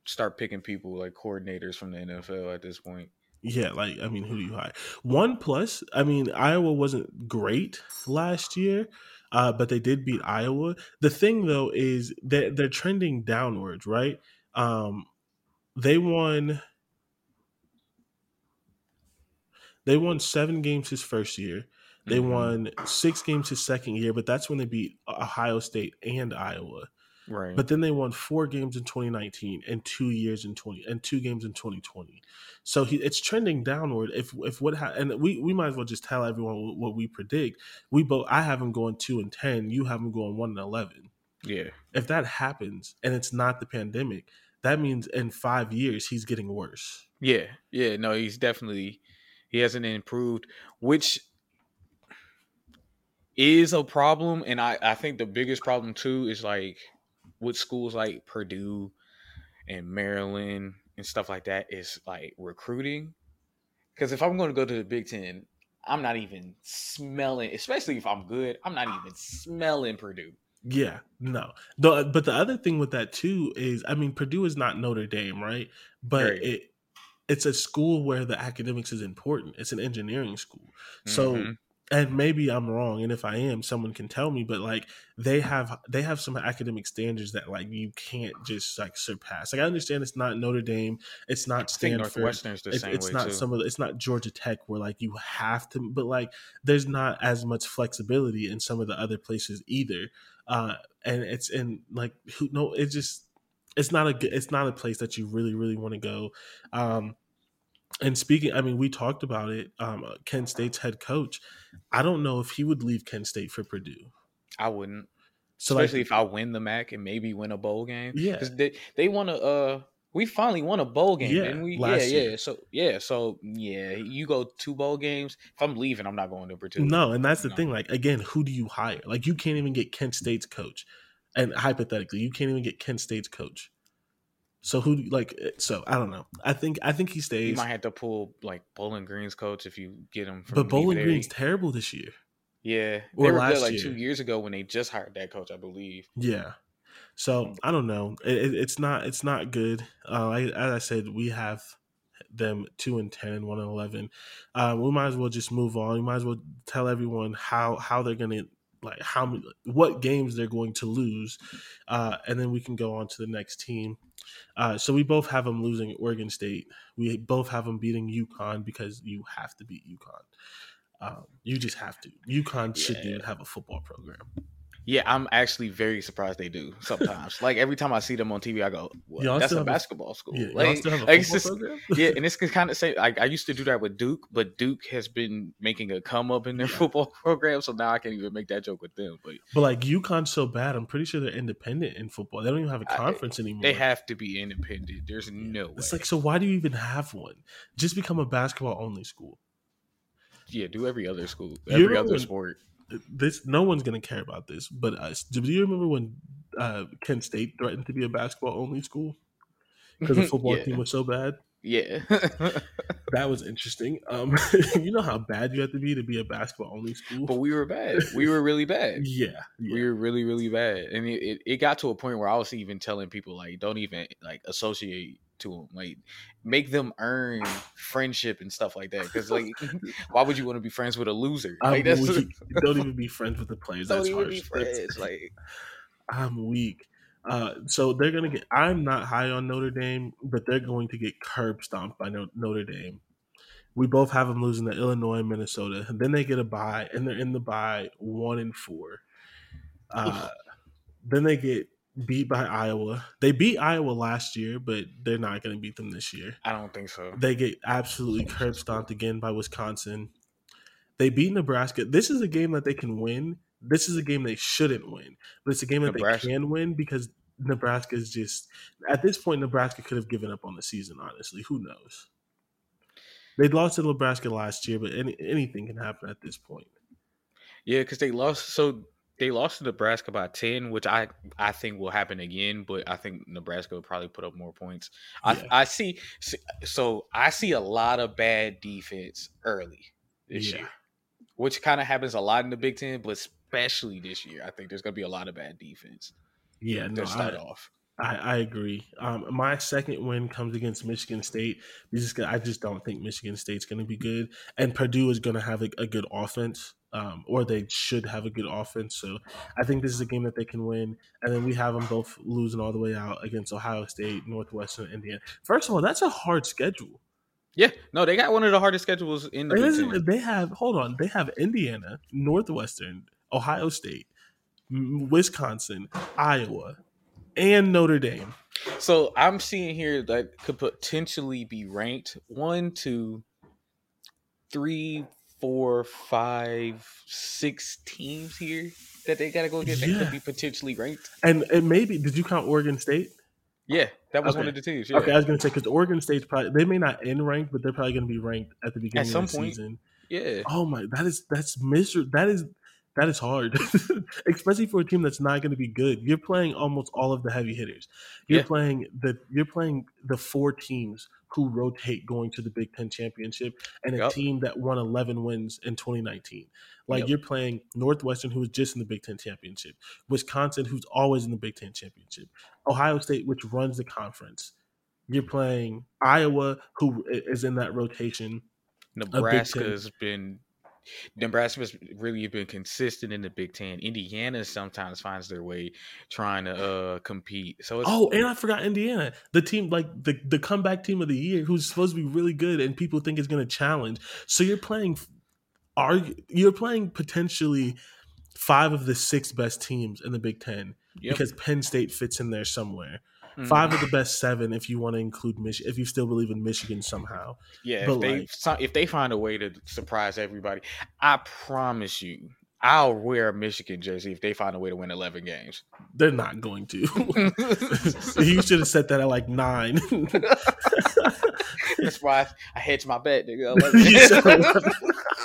start picking people like coordinators from the NFL at this point. Yeah, like I mean, who do you hire? One plus. I mean, Iowa wasn't great last year, uh, but they did beat Iowa. The thing though is that they're trending downwards, right? Um, they won. They won seven games his first year. They Mhm. won six games his second year, but that's when they beat Ohio State and Iowa. Right. But then they won four games in 2019 and two years in 20 and two games in 2020. So he, it's trending downward. If if what ha- and we we might as well just tell everyone what we predict. We both I have him going two and ten. You have him going one and eleven. yeah. If that happens and it's not the pandemic, that means in five years he's getting worse. Yeah. Yeah. No, he's definitely he hasn't improved, which is a problem. And I, I think the biggest problem too is like with schools like Purdue and Maryland and stuff like that is like recruiting. Because if I'm going to go to the Big Ten, I'm not even smelling, especially if I'm good, I'm not even smelling Purdue. Yeah, no. The, but the other thing with that too is, I mean, Purdue is not Notre Dame, right? But Right. it it's a school where the academics is important. It's an engineering school, so Mhm. And maybe I'm wrong, and if I am, someone can tell me. But like they have they have some academic standards that like you can't just like surpass. Like I understand it's not Notre Dame, it's not Stanford. Northwestern's the It- same it's not too. some of the, it's not Georgia Tech where like you have to, but like there's not as much flexibility in some of the other places either. Uh, and it's in like who no, it just it's not a good- it's not a place that you really really want to go. Um, and speaking, I mean, we talked about it. Um, Kent State's head coach, I don't know if he would leave Kent State for Purdue. I wouldn't. So especially like, if I win the MAC and maybe win a bowl game. Yeah. because they they want to. Uh, we finally won a bowl game, Yeah, didn't we? yeah, year. yeah. So yeah, so yeah, you go two bowl games. If I'm leaving, I'm not going to Purdue. No, and that's the No. thing. Like again, who do you hire? Like you can't even get Kent State's coach, and hypothetically, you can't even get Kent State's coach. So who? Like eh, so, I don't know. I think I think he stays. you might have to pull like Bowling Green's coach if you get him. From But Bowling there. Green's terrible this year. yeah, or they were last good like year. two years ago when they just hired that coach, I believe. Yeah. So I don't know. It, it- it's not. It's not good. Uh, I, as I said, we have them two and ten and one and eleven. Uh, we might as well just move on. We might as well tell everyone how how they're gonna like how what games they're going to lose, uh, and then we can go on to the next team. Uh, so we both have them losing Oregon State. We both have them beating UConn because you have to beat UConn. Um, you just have to. UConn shouldn't Yeah. even have a football program. Yeah, I'm actually very surprised they do sometimes. like every time I see them on TV, I go, well, "That's a have a- basketball school." Yeah, like, still have a like, it's football just- program. yeah, and it's kind of same. Like I used to do that with Duke, but Duke has been making a come up in their Yeah. football program, so now I can't even make that joke with them. But But like UConn's so bad, I'm pretty sure they're independent in football. They don't even have a eh, conference anymore. they have to be independent. There's no way. It's like so. Why do you even have one? Just become a basketball only school. yeah, do every other school, every other when- sport. This no one's gonna care about this. But uh, do you remember when uh, Kent State threatened to be a basketball only school because the football yeah. team was so bad? Yeah, That was interesting. Um, you know how bad you have to be to be a basketball only school. but we were bad. We were really bad. yeah, yeah. We were really, really bad, and it, it, it got to a point where I was even telling people like, don't even like associate to them, like make them earn friendship and stuff like that. Because like, why would you want to be friends with a loser? I'm Like that's weak. don't even be friends with the players. don't That's even harsh. be That's- friends. Like, I'm weak. Uh, so they're gonna get. I'm not high on Notre Dame, but they're going to get curb stomped by No- Notre Dame. We both have them losing to Illinois and Minnesota. And then they get a bye, and they're in the bye one and four. Uh, then they get beat by Iowa. They beat Iowa last year, but they're not going to beat them this year. I don't think so. They get absolutely curb stomped again by Wisconsin. They beat Nebraska. This is a game that they can win. This is a game they shouldn't win, but it's a game that Nebraska- they can win because Nebraska is just at this point. Nebraska could have given up on the season. Honestly, who knows? They lost to Nebraska last year, but any, anything can happen at this point. Yeah, because they lost. So they lost to Nebraska by ten, which I I think will happen again. But I think Nebraska will probably put up more points. Yeah. I I see. So I see a lot of bad defense early this Yeah. year, which kind of happens a lot in the Big Ten, but especially this year, I think there's going to be a lot of bad defense Yeah, to no, start I, off. I, I agree. Um, my second win comes against Michigan State I just don't think Michigan State's going to be good, and Purdue is going to have a, a good offense, um, or they should have a good offense. So I think this is a game that they can win, and then we have them both losing all the way out against Ohio State, Northwestern, Indiana. First of all, that's a hard schedule. Yeah, no, they got one of the hardest schedules in the. Listen, they have hold on, they have Indiana, Northwestern, Ohio State, Wisconsin, Iowa, and Notre Dame. So I'm seeing here that could potentially be ranked one, two, three, four, five, six teams here that they got to go get yeah. that could be potentially ranked. And and maybe did you count Oregon State? Yeah, that was okay. one of the teams. Yeah. Okay, I was to say because Oregon State's probably they may not end ranked, but they're probably to be ranked at the beginning at some of the point, season. Yeah. Oh my, that is that's miserable. That is that is hard, especially for a team that's not going to be good. You're playing almost all of the heavy hitters. You're yeah. playing the you're playing the four teams who rotate going to the Big Ten championship, and a yep. team that won 11 wins in 2019. Like yep. you're playing Northwestern, who was just in the Big Ten championship, Wisconsin, who's always in the Big Ten championship, Ohio State, which runs the conference. You're playing Iowa, who is in that rotation. Nebraska's been Nebraska's really been consistent in the Big Ten. Indiana sometimes finds their way trying to uh, compete. So oh, and I forgot Indiana, the team like the the comeback team of the year, who's supposed to be really good, and people think is going to challenge. So you're playing, are you're playing potentially five of the six best teams in the Big Ten yep. because Penn State fits in there somewhere. Mm. Five of the best seven, if you want to include Michigan, if you still believe in Michigan somehow. Yeah, but if they like, if they find a way to surprise everybody, I promise you, I'll wear a Michigan jersey if they find a way to win eleven games. They're not going to. you should have said that at like nine. That's why I hedged my bet.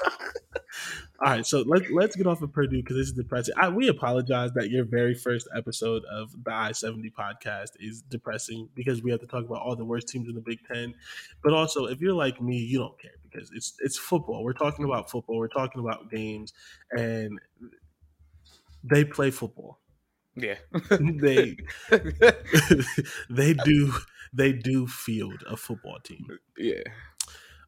All right, so let's let's get off of Purdue because this is depressing. I, we apologize that your very first episode of the I seventy podcast is depressing because we have to talk about all the worst teams in the Big Ten. But also, if you're like me, you don't care because it's it's football. We're talking about football. We're talking about games, and they play football. Yeah, they they do they do field a football team. Yeah.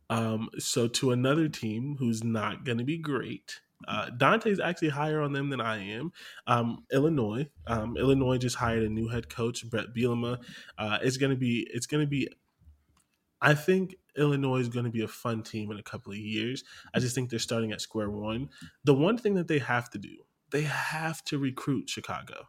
Um, so to another team who's not going to be great. Uh, Dante's actually higher on them than I am. Um, Illinois, um, Illinois just hired a new head coach, Bret Bielema. Uh, it's gonna be, it's gonna be. I think Illinois is going to be a fun team in a couple of years. I just think they're starting at square one. The one thing that they have to do, they have to recruit Chicago,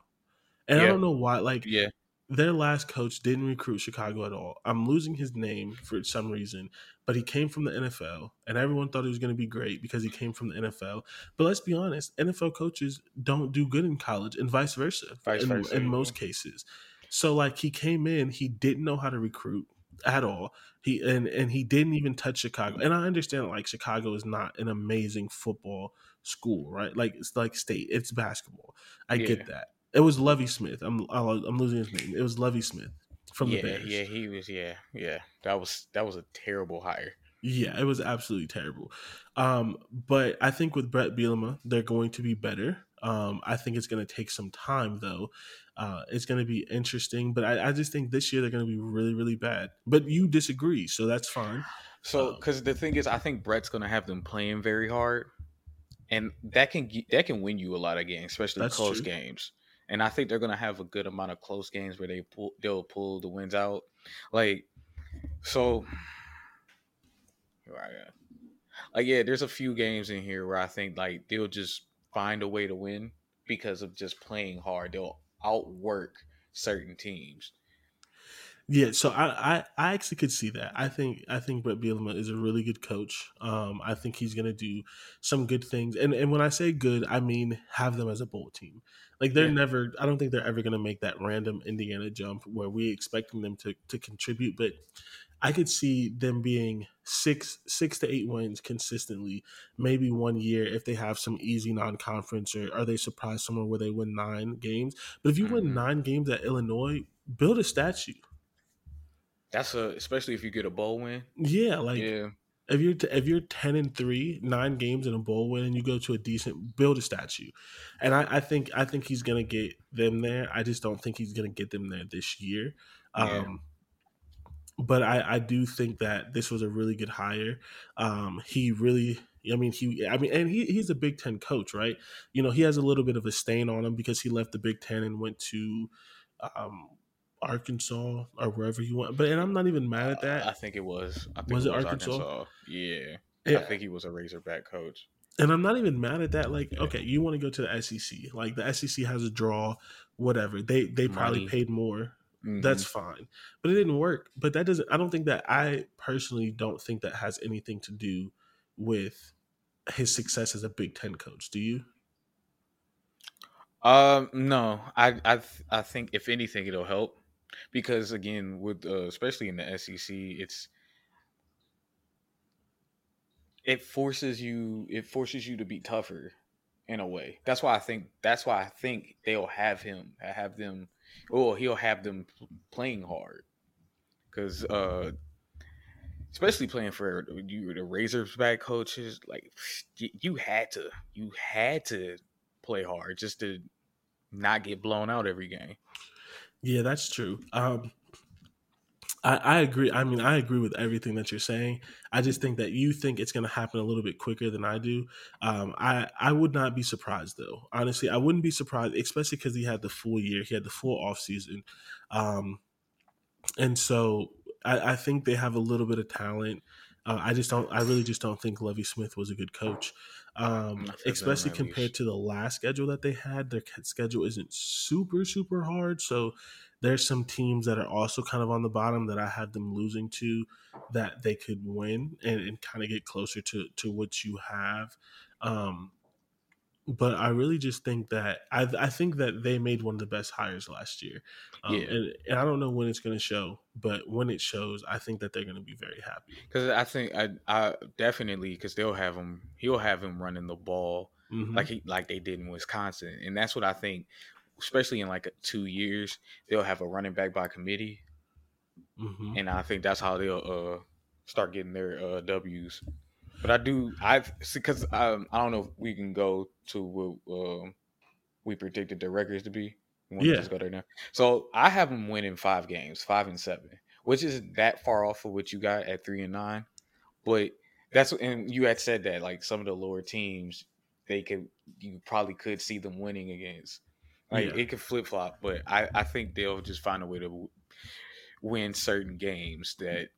and yeah. I don't know why. Like, yeah, their last coach didn't recruit Chicago at all. I'm losing his name for some reason, but he came from the NFL, and everyone thought he was going to be great because he came from the NFL. But let's be honest, NFL coaches don't do good in college, and vice versa, vice in, versa, in yeah. most cases. So, like, he came in, he didn't know how to recruit at all. He and and he didn't even touch Chicago. And I understand, like, Chicago is not an amazing football school, right? Like, it's like state, it's basketball. I yeah. get that it was Lovie Smith. I'm I'm losing his name. It was Lovie Smith from yeah, the Bears. Yeah, he was. Yeah, yeah. That was that was a terrible hire. Yeah, it was absolutely terrible. Um, but I think with Bret Bielema, they're going to be better. Um, I think it's going to take some time though. Uh, it's going to be interesting, but I, I, just think this year they're going to be really, really bad. But you disagree, so that's fine. So, because um, the thing is, I think Bret's going to have them playing very hard, and that can that can win you a lot of games, especially close true. games and I think they're gonna have a good amount of close games where they pull they'll pull the wins out. Like so like yeah, there's a few games in here where I think like they'll just find a way to win because of just playing hard. They'll outwork certain teams. Yeah, so I, I, I actually could see that. I think I think Bret Bielema is a really good coach. Um, I think he's gonna do some good things, and and when I say good, I mean have them as a bowl team. Like they're yeah. never. I don't think they're ever gonna make that random Indiana jump where we expecting them to to contribute. But I could see them being six six to eight wins consistently. Maybe one year if they have some easy non conference, or are they surprised somewhere where they win nine games? But if you mm-hmm. win nine games at Illinois, build a statue that's a especially if you get a bowl win. Yeah, like yeah. If you're t- if you're ten and three, nine games in a bowl win, and you go to a decent build a statue, and I, I think I think he's gonna get them there. I just don't think he's gonna get them there this year. Yeah. Um, but I, I do think that this was a really good hire. Um, he really, I mean, he, I mean, and he, he's a Big Ten coach, right? You know, he has a little bit of a stain on him because he left the Big Ten and went to um, Arkansas or wherever he went. But and I'm not even mad at that. Uh, I think it was. I think Was it Arkansas? Yeah. Yeah. I think he was a Razorback coach. And I'm not even mad at that. Like, Yeah. okay, you want to go to the SEC. Like the SEC has a draw, whatever. They they probably Money. paid more. Mhm. That's fine. But it didn't work. But that doesn't I don't think that I personally don't think that has anything to do with his success as a Big Ten coach. Do you? Um, no, I, I, I think if anything, it'll help because again, with uh, especially in the SEC, it's it forces you, it forces you to be tougher in a way. That's why I think that's why I think they'll have him have them, or he'll have them playing hard because uh, especially playing for you the Razorback coaches, like you had to, you had to play hard just to not get blown out every game. Yeah, that's true. Um I, I agree. I mean, I agree with everything that you're saying. I just think that you think it's going to happen a little bit quicker than I do. Um, I I would not be surprised though. Honestly, I wouldn't be surprised, especially because he had the full year. He had the full off season, um, and so I, I think they have a little bit of talent. Uh, I just don't. I really just don't think Lovie Smith was a good coach, um, especially compared to the last schedule that they had. Their schedule isn't super super hard, so there's some teams that are also kind of on the bottom that I have them losing to that they could win and, and kind of get closer to to what you have. Um, but I really just think that I, I think that they made one of the best hires last year. Um, Yeah. and, and I don't know when it's going to show, but when it shows, I think that they're going to be very happy. Because I think I, I definitely because they'll have him, he'll have him running the ball Mhm. like he like they did in Wisconsin, and that's what I think. Especially in like two years, they'll have a running back by committee, Mhm. and I think that's how they'll uh, start getting their uh, W's. But I do, I because um, I don't know if we can go to what um, we predicted the records to be. Yeah. just go there now? So I have them winning five games, five and seven, which is that far off of what you got at three and nine. But that's and you had said that like some of the lower teams, they could you probably could see them winning against. Like Yeah. it could flip flop, but I I think they'll just find a way to win certain games that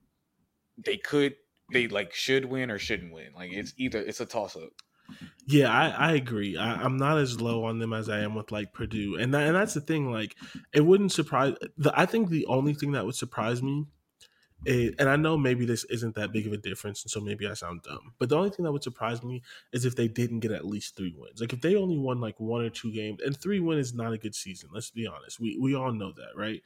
they could they like should win or shouldn't win. Like it's either it's a toss up. Yeah, I, I agree. I, I'm not as low on them as I am with like Purdue, and that, and that's the thing. Like, it wouldn't surprise. The, I think the only thing that would surprise me, is, and I know maybe this isn't that big of a difference, and so maybe I sound dumb. But the only thing that would surprise me is if they didn't get at least three wins. Like if they only won like one or two games, and three win is not a good season. Let's be honest. We we all know that, right?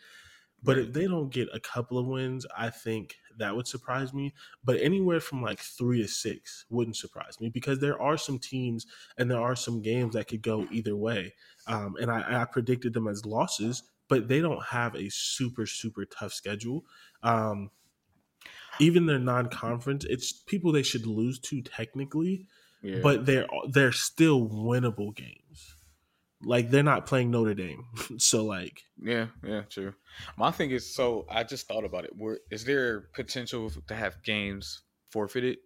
But if they don't get a couple of wins, I think that would surprise me. But anywhere from like three to six wouldn't surprise me because there are some teams and there are some games that could go either way. Um, and I, I predicted them as losses, but they don't have a super, super tough schedule. Um, even their non-conference, it's people they should lose to technically, Yeah. but they're they're still winnable games. Like they're not playing Notre Dame, so like Yeah, yeah, true. My thing is, so I just thought about it. Where is there potential to have games forfeited,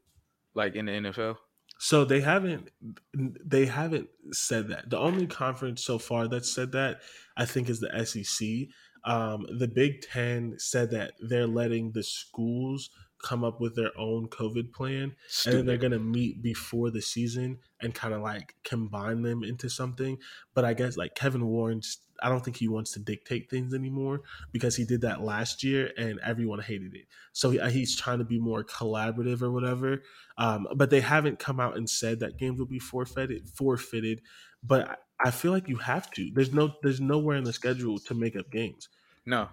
like in the NFL? So they haven't they haven't said that. The only conference so far that said that I think is the SEC. Um, the Big Ten said that they're letting the schools come up with their own COVID plan, and then they're going to meet before the season and kind of like combine them into something. But I guess like Kevin Warren's, I don't think he wants to dictate things anymore because he did that last year and everyone hated it. So he, he's trying to be more collaborative or whatever. Um, but they haven't come out and said that games will be forfeited. Forfeited, but I feel like you have to. There's no, there's nowhere in the schedule to make up games. No,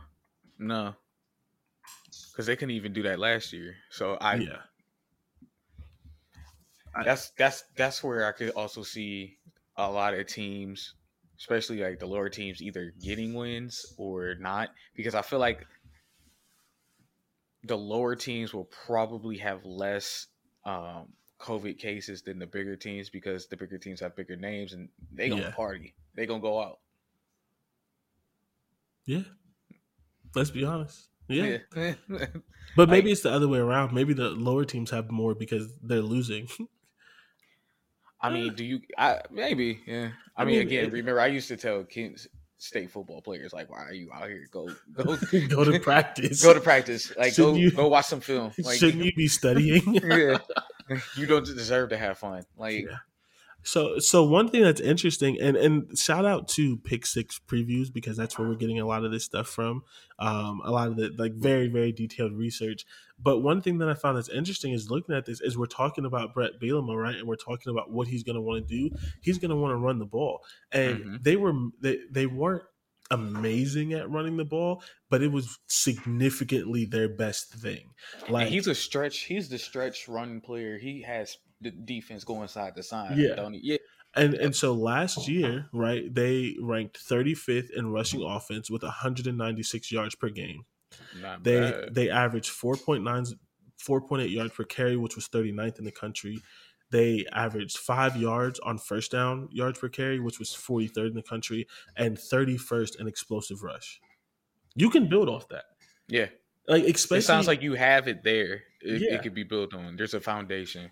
no, because they couldn't even do that last year. So I, yeah, that's that's that's where I could also see a lot of teams, especially like the lower teams, either getting wins or not. Because I feel like the lower teams will probably have less um, COVID cases than the bigger teams because the bigger teams have bigger names and they gonna Yeah. party. They gonna go out. Yeah. Let's be honest. Yeah. Yeah. But maybe Like- it's the other way around. Maybe the lower teams have more because they're losing. I mean, do you? I maybe. Yeah. I, I mean, mean, again, it- remember I used to tell Kent State football players like, "Why are you out here? Go, go, Go to practice. go to practice. Like, go, Shouldn't you- go watch some film. Like, Shouldn't you be studying? yeah, you don't deserve to have fun. Like, Yeah. So, so one thing that's interesting, and and shout out to Pick Six previews because that's where we're getting a lot of this stuff from, um, a lot of the like very very detailed research. But one thing that I found that's interesting is looking at this is we're talking about Bret Bielema, right? And we're talking about what he's going to want to do. He's going to want to run the ball, and Mhm. they were they they weren't amazing at running the ball, but it was significantly their best thing. Like and he's a stretch. He's the stretch run player. He has the defense going side to side. Yeah. don't? Yeah. And and so last year, right, they ranked 35th in rushing offense with 196 yards per game. Not They bad. they averaged 4.9 4.8 yards per carry, which was 39th in the country. They averaged five yards on first down yards per carry, which was 43rd in the country, and 31st in explosive rush. You can build off that, yeah. like especially. It sounds like you have it there. It, Yeah. it could be built on. There's a foundation.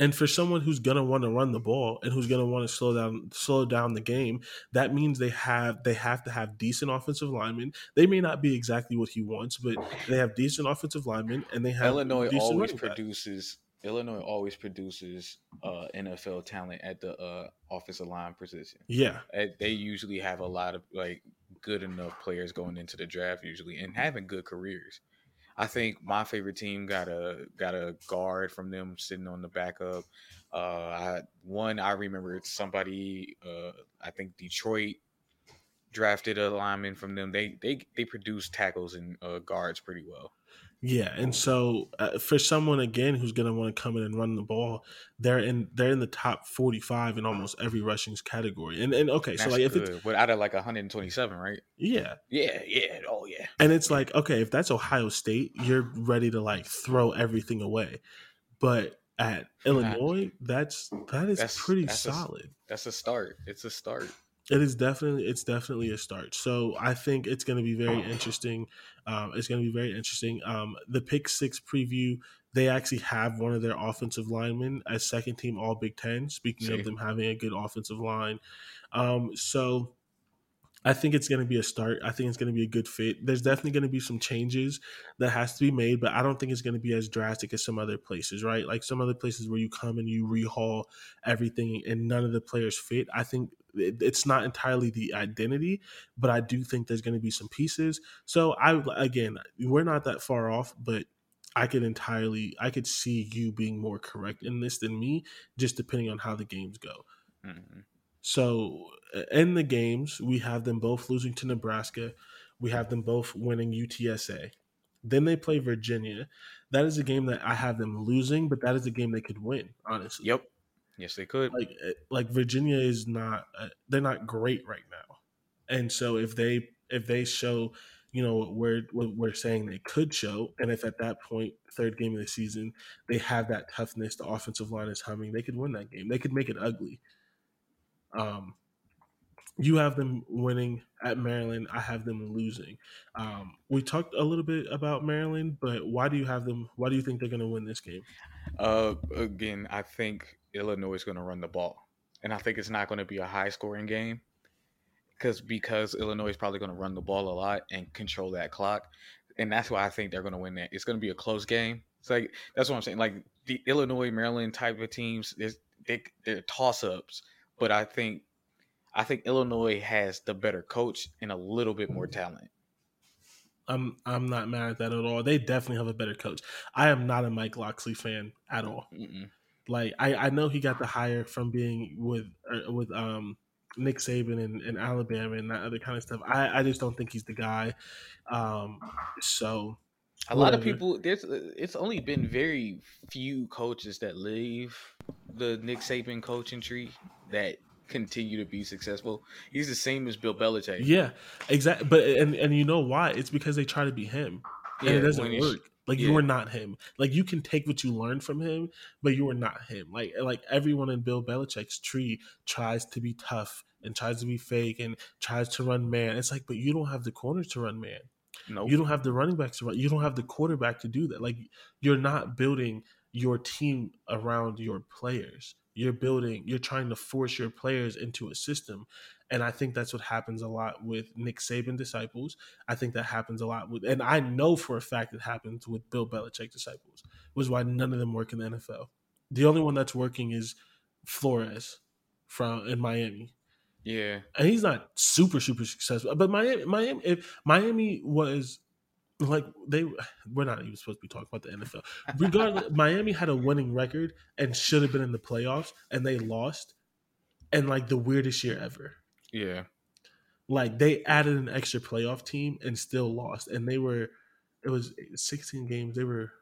And for someone who's gonna want to run the ball and who's gonna want to slow down slow down the game, that means they have they have to have decent offensive linemen. They may not be exactly what he wants, but they have decent offensive linemen and they have Illinois always produces. Illinois always produces uh, NFL talent at the uh, offensive line position. Yeah, They usually have a lot of like good enough players going into the draft usually and having good careers. I think my favorite team got a got a guard from them sitting on the backup. Uh, I, one I remember it's somebody. Uh, I think Detroit drafted a lineman from them. They they they produce tackles and uh, guards pretty well. Yeah. And so uh, for someone again who's gonna want to come in and run the ball, they're in they're in the top forty five in almost every rushing category. And and okay, so That's like if good. it's but out of like 127, right? yeah, Yeah, yeah, oh yeah. And it's like, okay, if that's Ohio State, you're ready to like throw everything away. But at Illinois, that's that is That's- pretty that's a- solid. That's a start. It's a start. It is definitely it's definitely a start. So I think it's going to be very interesting. Um, it's going to be very interesting. Um, the pick six preview, they actually have one of their offensive linemen as second team All Big Ten. Speaking See. of them having a good offensive line, um, so I think it's going to be a start. I think it's going to be a good fit. There's definitely going to be some changes that has to be made, but I don't think it's going to be as drastic as some other places, right? Like some other places where you come and you rehaul everything and none of the players fit. I think it- it's not entirely the identity, but I do think there's going to be some pieces. So I again, we're not that far off, but I could entirely I could see you being more correct in this than me, just depending on how the games go. Mhm. So uh, in the games, we have them both losing to Nebraska. We have them both winning UTSA. Then they play Virginia. That is a game that I have them losing, but that is a game they could win. Honestly, Yep. Yes, they could. like uh, like Virginia is not uh, they're not great right now, and so if they if they show you know what we're what we're saying they could show, and if at that point third game of the season they have that toughness, the offensive line is humming, they could win that game. They could make it ugly. Um, you have them winning at Maryland. I have them losing. Um, we talked a little bit about Maryland, but why do you have them? Why do you think they're going to win this game? Uh, again, I think Illinois is going to run the ball, and I think it's not going to be a high scoring game, because because Illinois is probably going to run the ball a lot and control that clock, and that's why I think they're going to win that. It's going to be a close game. It's like that's what I'm saying. Like the Illinois Maryland type of teams, they they're toss ups, but I think I think Illinois has the better coach and a little bit more talent. I'm I'm not mad at that at all. They definitely have a better coach. I am not a Mike Locksley fan at all. Mm-mm. Like I, I know he got the hire from being with uh, with um Nick Saban and, and Alabama and that other kind of stuff. I, I just don't think he's the guy. Um, so A lot of people. There's. It's only been very few coaches that leave the Nick Saban coaching tree that continue to be successful. He's the same as Bill Belichick. yeah, exactly. But and and you know why? It's because they try to be him, and it doesn't work. Like Yeah. you are not him. Like you can take what you learned from him, but you are not him. Like like everyone in Bill Belichick's tree tries to be tough and tries to be fake and tries to run man. It's like, but you don't have the corners to run man. No, You don't have the running backs to run. You don't have the quarterback to do that. Like you're not building your team around your players. You're building. You're trying to force your players into a system, and I think that's what happens a lot with Nick Saban disciples. I think that happens a lot with, and I know for a fact it happens with Bill Belichick disciples. Was why none of them work in the NFL. The only one that's working is Flores from in Miami Yeah, and he's not super super successful. But Miami, Miami, if Miami was like they, we're not even supposed to be talking about the NFL. Regardless, Miami had a winning record and should have been in the playoffs, and they lost. And like the weirdest year ever. Yeah. Like they added an extra playoff team and still lost, and they were, it was sixteen games. They were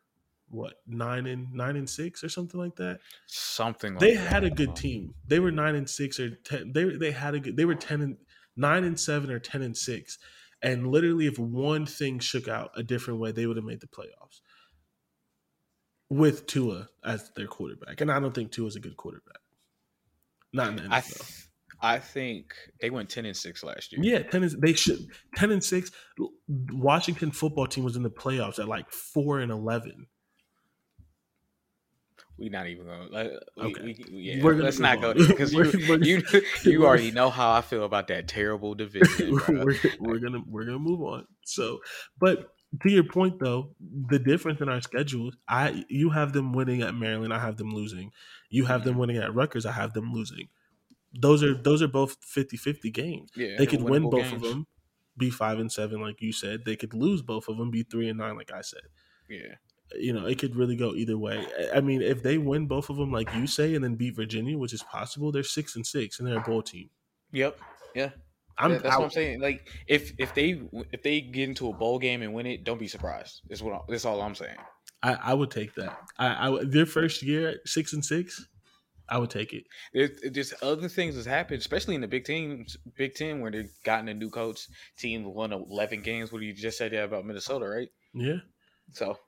what nine and nine and six or something like that. Something like They that. had a good team. They were nine and six or ten. They they had a good. They were ten and nine and seven or ten and six. And literally, if one thing shook out a different way, they would have made the playoffs with Tua as their quarterback. And I don't think Tua is a good quarterback. Not in the NFL. I, th- I think they went ten and six last year. yeah, ten is they should ten and six. Washington football team was in the playoffs at like four and eleven. We not even going. Like, we, Okay. we, yeah, We're gonna let's not on. go because you, We're- we're- you you already know how I feel about that terrible division. we're, we're gonna we're gonna move on. So, but to your point though, the difference in our schedules, I you have them winning at Maryland, I have them losing. You have them mm-hmm. winning at Rutgers, I have them losing. Those are those are both 50-50 games. yeah, They could win both of them, be five and seven, like you said. They could lose both of them, be three and nine, like I said. Yeah, You know, it could really go either way. I- mean, if they win both of them, like you say, and then beat Virginia, which is possible, they're six and six, and they're a bowl team. yep, yeah. I'm Yeah, that's what I'm saying. Like if if they if they get into a bowl game and win it, don't be surprised. Is what I, that's all I'm saying. I, I would take that. I, I would- their first year six and six, I would take it. There's just other things that's happened, especially in the Big Teams, Big Ten, where they've gotten a new coach. Team won 11 games. What you just said about Minnesota, right? Yeah. So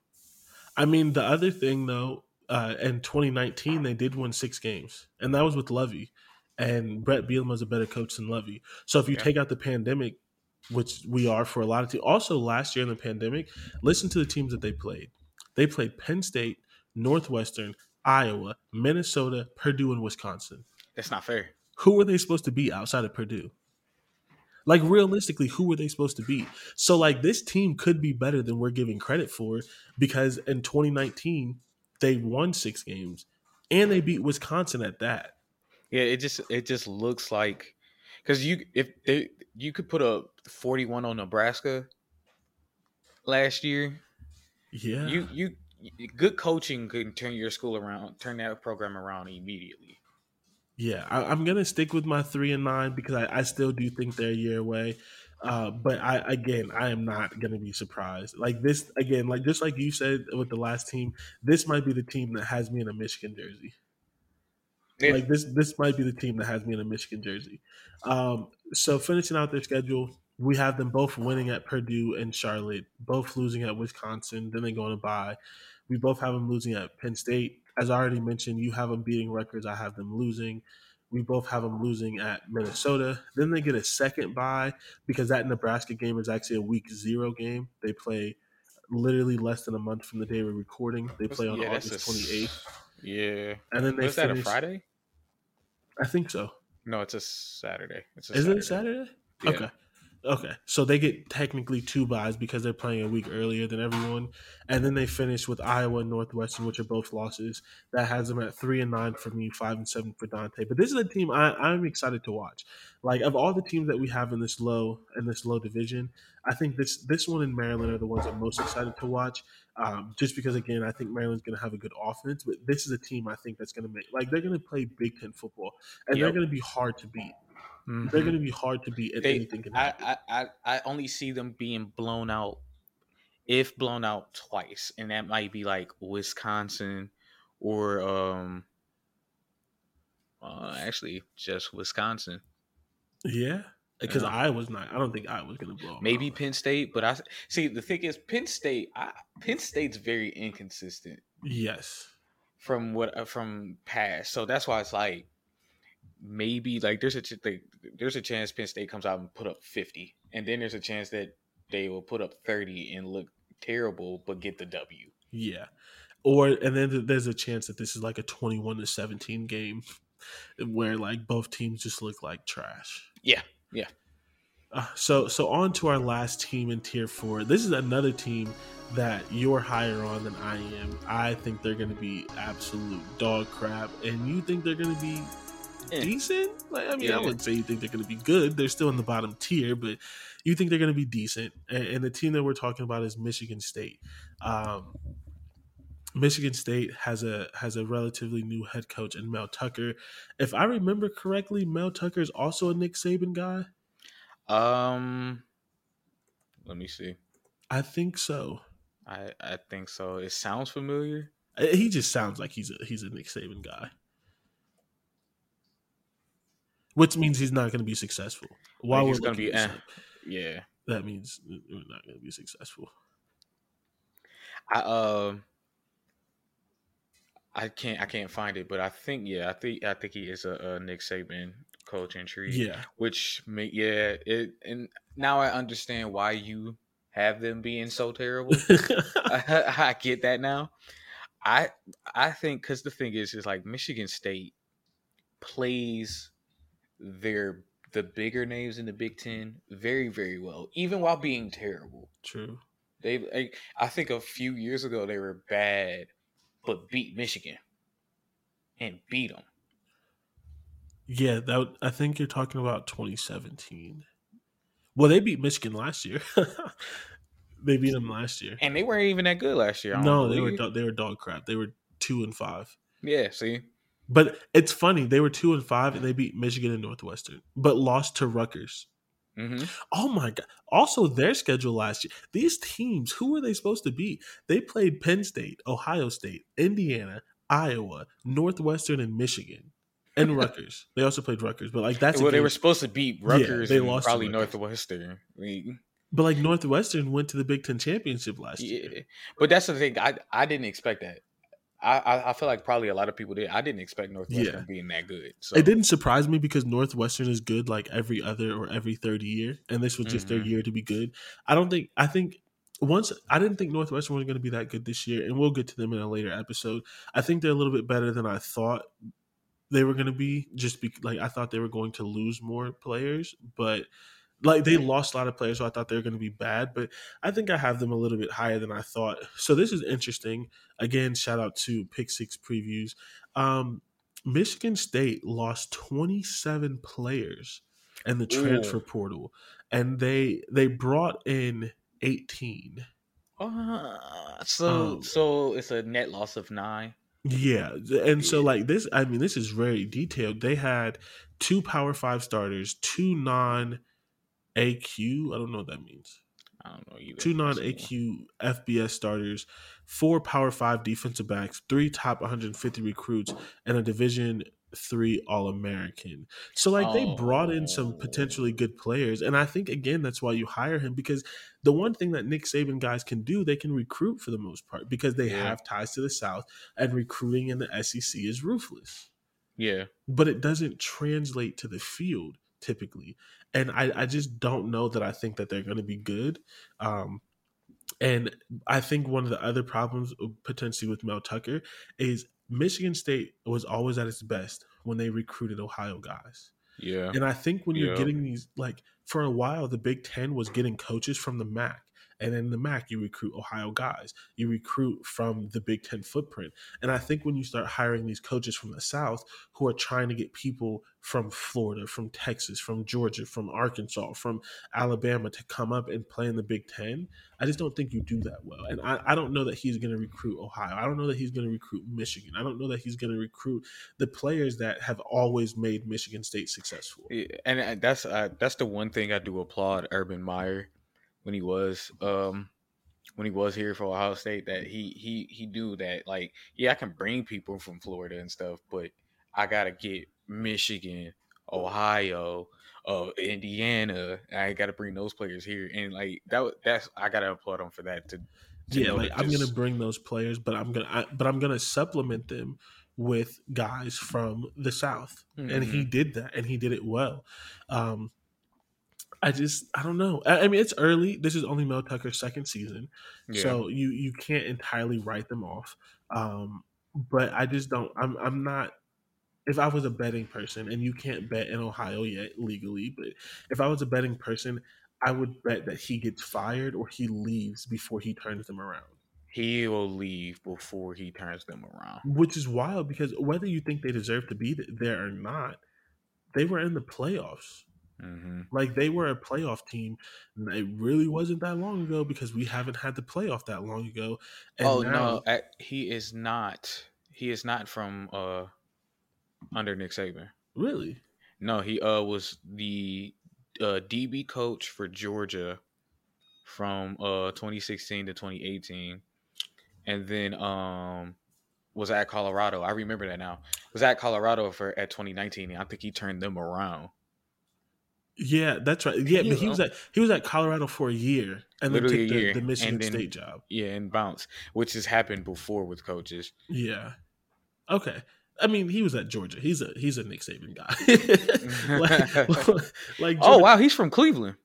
I mean, the other thing though, uh, in 2019 they did win six games, and that was with Lovie, and Bret Bielema was a better coach than Lovie. So if you Yeah. take out the pandemic, which we are for a lot of teams, also last year in the pandemic, listen to the teams that they played. They played Penn State, Northwestern, Iowa, Minnesota, Purdue, and Wisconsin. that's not fair. who were they supposed to be outside of Purdue? Like realistically, who were they supposed to be? So like this team could be better than we're giving credit for because in 2019 they won six games and they beat Wisconsin at that. Yeah, it just it just looks like because you if they you could put a 41 on Nebraska last year. Yeah, You you good coaching can turn your school around, turn that program around immediately. yeah. I, I'm gonna stick with my three and nine because I, I still do think they're a year away. Uh, but I again, I am not gonna be surprised. Like this again, like just like you said with the last team, this might be the team that has me in a Michigan jersey. Yeah. Like this, this might be the team that has me in a Michigan jersey. Um, so finishing out their schedule, we have them both winning at Purdue and Charlotte, both losing at Wisconsin. Then they go on a bye. We both have them losing at Penn State. As I already mentioned, you have them beating Rutgers. I have them losing. We both have them losing at Minnesota. Then they get a second bye because that Nebraska game is actually a week zero game. They play literally less than a month from the day we're recording. They play on Yeah, August twenty eighth, Yeah. and then they Was that a Friday? I think so. No, it's a Saturday. It's a Is Saturday. it Saturday? Yeah. Okay. Okay. So they get technically two byes because they're playing a week earlier than everyone. And then they finish with Iowa and Northwestern, which are both losses. That has them at three and nine for me, five and seven for Dante. But this is a team I, I'm excited to watch. Like of all the teams that we have in this low in this low division, I think this this one in Maryland are the ones I'm most excited to watch. Um, just because again, I think Maryland's going to have a good offense, but this is a team I think that's going to make like they're going to play Big Ten football, and they're going to be hard to beat. They're Mhm. going to be hard to beat, and They, anything I. I, I, I only see them being blown out, if blown out twice, and that might be like Wisconsin, or um, uh, actually just Wisconsin. Yeah, because Yeah. I was not. I don't think I was going to blow. Maybe out. Penn State, but I see the thing is Penn State. I, Penn State's very inconsistent Yes. from what uh, from past, so that's why it's like maybe like there's a ch- there's a chance Penn State comes out and put up fifty, and then there's a chance that they will put up thirty and look terrible but get the W. Yeah. Or and then there's a chance that this is like a 21 to 17 game where like both teams just look like trash. Yeah, yeah. Uh, so so on to our last team in tier 4. This is another team that you're higher on than I am. I think they're going to be absolute dog crap and you think they're going to be Eh. decent? Like I mean, I wouldn't say you think they're going to be good. They're still in the bottom tier, but you think they're going to be decent. And, and the team that we're talking about is Michigan State. Um, Michigan State has a has a relatively new head coach in Mel Tucker. If I remember correctly, Mel Tucker is also a Nick Saban guy. Um, let me see. I think so. I I think so. It sounds familiar. He just sounds like he's a he's a Nick Saban guy, which means he's not going to be successful. While he's gonna be, eh. Yeah. that means we're not going to be successful. I um I can't I can't find it, but I think yeah, I think I think he is a, a Nick Saban coach in tree. Yeah, Which make yeah, it and now I understand why you have them being so terrible. I, I get that now. I I think because the thing is is like Michigan State plays their the bigger names in the Big Ten very very well, even while being terrible. true. They, I think a few years ago they were bad, but beat Michigan and beat them. Yeah, that would, I think you're talking about 2017. Well, they beat Michigan last year. they beat them last year. And they weren't even that good last year. No, they were believe. do- they were dog crap. They were two and five. Yeah, see, But it's funny they were two and five and they beat Michigan and Northwestern, but lost to Rutgers. hmm Oh my god! Also, their schedule last year. These teams, who were they supposed to beat? They played Penn State, Ohio State, Indiana, Iowa, Northwestern, and Michigan, and Rutgers. They also played Rutgers, but like that's well, they were supposed to beat Yeah, Rutgers they and lost probably. Northwestern. I mean, But like Northwestern went to the Big Ten championship last yeah, year. but that's the thing. I I didn't expect that. I, I feel like probably a lot of people did. I didn't expect Northwestern Yeah. being that good. So It didn't surprise me because Northwestern is good like every other or every third year, and this was just their Mhm. year to be good. I don't think. I think once I didn't think Northwestern was going to be that good this year, and we'll get to them in a later episode. I think they're a little bit better than I thought they were going to be. Just be like I thought they were going to lose more players, but like they lost a lot of players, so I thought they were going to be bad. But I think I have them a little bit higher than I thought. So this is interesting. Again, shout out to Pick Six Previews. Um, Michigan State lost 27 players in the transfer Ooh. portal, and they they brought in 18. Uh, so Um, so it's a net loss of nine. Yeah, and so like this, I mean, this is very detailed. They had two Power Five starters, two non AQ. I don't know what that means. I don't know either. two non AQ FBS starters, four Power Five defensive backs, three top 150 recruits, and a Division three All American. So like they brought in some potentially good oh. players, and I think again that's why you hire him because the one thing that Nick Saban guys can do, they can recruit for the most part because they Yeah. have ties to the South, and recruiting in the SEC is ruthless Yeah. but it doesn't translate to the field typically. And I, I just don't know that I think that they're going to be good. Um, and I think one of the other problems uh, potentially with Mel Tucker is Michigan State was always at its best when they recruited Ohio guys. Yeah. And I think when you're Yeah. getting these, like for a while, the Big Ten was getting coaches from the MAC. And in the MAC, you recruit Ohio guys. You recruit from the Big Ten footprint. And I think when you start hiring these coaches from the South who are trying to get people from Florida, from Texas, from Georgia, from Arkansas, from Alabama to come up and play in the Big Ten, I just don't think you do that well. And I, I don't know that he's going to recruit Ohio. I don't know that he's going to recruit Michigan. I don't know that he's going to recruit the players that have always made Michigan State successful. And uh, that's uh, that's the one thing I do applaud Urban Meyer when he was um when he was here for Ohio State that he he he do that like yeah I can bring people from Florida and stuff but I gotta get Michigan Ohio, uh, Indiana. I got to bring those players here, and like that. That's I got to applaud them for that. To, to yeah, like I'm just, gonna bring those players, but I'm gonna I, but I'm gonna supplement them with guys from the South, mm-hmm. and he mm-hmm. did that, and he did it well. Um, I just I don't know. I, I, mean, it's early. This is only Mel Tucker's second season, yeah. so you you can't entirely write them off. Um, but I just don't. I'm I'm not. If I was a betting person, and you can't bet in Ohio yet legally, but if I was a betting person, I would bet that he gets fired or he leaves before he turns them around. He will leave before he turns them around, which is wild because whether you think they deserve to be there or not, they were in the playoffs. Mm-hmm. Like they were a playoff team. It really wasn't that long ago because we haven't had the playoff that long ago. And oh now, no, he is not. He is not from uh under Nick Saban. Really? No, he uh was the uh, DB coach for Georgia from uh 2016 to 2018, and then um was at Colorado. I remember that now. Was at Colorado for at 2019. I think he turned them around. Yeah, that's right. Yeah, but he was at he was at Colorado for a year and then took the, the, Michigan then, State job. Yeah, and bounce, which has happened before with coaches. Yeah. Okay. I mean, he was at Georgia. He's a he's a Nick Saban guy. like, like oh wow, he's from Cleveland.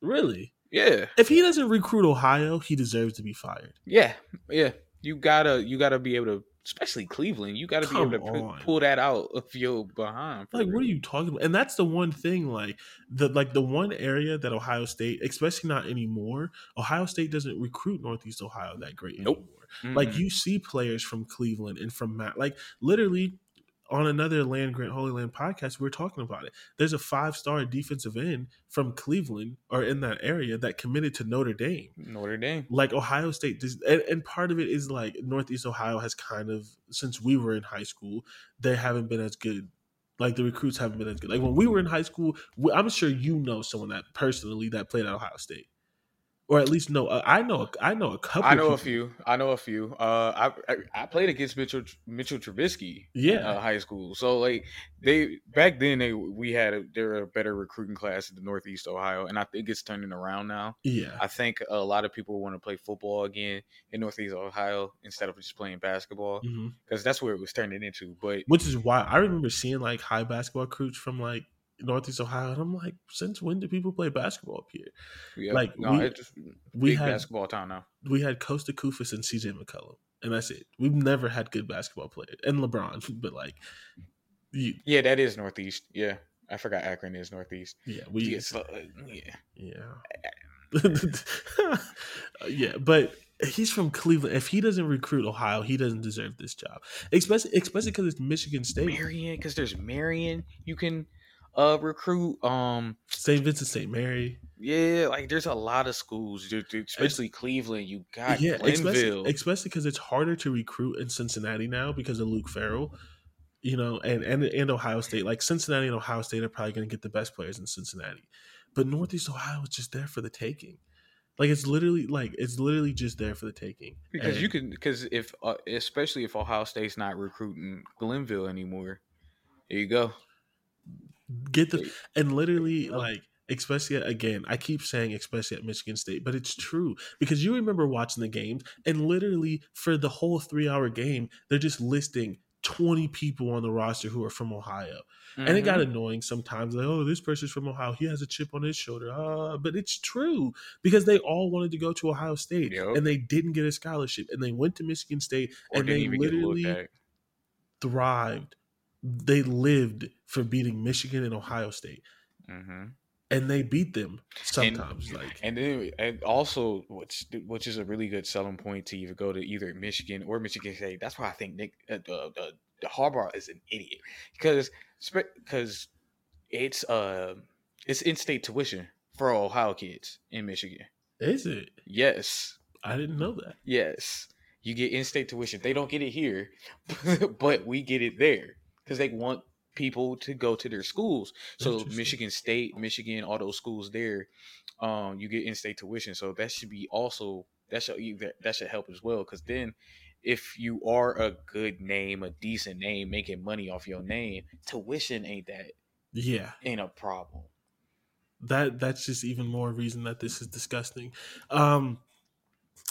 Really? Yeah. If he doesn't recruit Ohio, he deserves to be fired. Yeah, yeah. You gotta you gotta be able to especially Cleveland, you got to be able to p- pull that out of your behind. Like, what are you talking about? And that's the one thing, like the like the one area that Ohio State, especially not anymore. Ohio State doesn't recruit Northeast Ohio that great nope. anymore. Mm-hmm. Like you see players from Cleveland and from Matt, like literally on another Land Grant Holy Land podcast, we are talking about it. There's a five star defensive end from Cleveland or in that area that committed to Notre Dame. Notre Dame. Like Ohio State. And, and part of it is like Northeast Ohio has kind of, since we were in high school, they haven't been as good. Like the recruits haven't been as good. Like when we were in high school, I'm sure you know someone that personally that played at Ohio State or at least know. Uh, I know. I know a couple. I know a few. I know a few. Uh, I, I, I played against Mitchell Mitchell Trubisky. Yeah, uh, high school. So like they back then they we had a, they were a better recruiting class in the Northeast Ohio, and I think it's turning around now. Yeah, I think a lot of people want to play football again in Northeast Ohio instead of just playing basketball because mm-hmm. that's where it was turning into. But which is why I remember seeing like high basketball recruits from like Northeast Ohio, and I'm like, since when do people play basketball up here? Yeah, like, no, we, it's just we had basketball town now. We had Costa Koufos and CJ McCollum, and that's it. We've never had good basketball players, and LeBron, but like, you, yeah, that is Northeast. Yeah, I forgot Akron is Northeast. Yeah, we yeah, so, uh, yeah, yeah, yeah, but he's from Cleveland. If he doesn't recruit Ohio, he doesn't deserve this job. Especially, especially because it's Michigan State. Marion, because there's Marion. You can uh recruit um St. Vincent St. Mary. Yeah, like there's a lot of schools, especially Cleveland. You got yeah, Glenville, especially because it's harder to recruit in Cincinnati now because of Luke Fickell. You know, and and and Ohio State, like Cincinnati and Ohio State are probably going to get the best players in Cincinnati, but Northeast Ohio is just there for the taking. Like it's literally like it's literally just there for the taking. Because and, you can because if uh, especially if Ohio State's not recruiting Glenville anymore, there you go. Get the and literally like especially again, I keep saying especially at Michigan State, but it's true because you remember watching the games and literally for the whole three hour game, they're just listing 20 people on the roster who are from Ohio. Mm-hmm. And it got mm-hmm. annoying sometimes. Like, oh, this person's from Ohio. He has a chip on his shoulder. Uh, but it's true because they all wanted to go to Ohio State yep. and they didn't get a scholarship. And they went to Michigan State or and they literally thrived they lived for beating Michigan and Ohio State. Mm-hmm. And they beat them sometimes, and, like and then and also which which is a really good selling point to either go to either Michigan or Michigan State. That's why I think Nick uh, the, the the Harbaugh is an idiot because because it's uh it's in state tuition for Ohio kids in Michigan. Is it? Yes. I didn't know that. Yes. You get in state tuition. They don't get it here, but we get it there because they want people to go to their schools. So Michigan State, Michigan, all those schools there, um, you get in-state tuition. So that should be also that should that should help as well. Because then, if you are a good name, a decent name, making money off your name, tuition ain't that Yeah, ain't a problem. That that's just even more reason that this is disgusting. Um,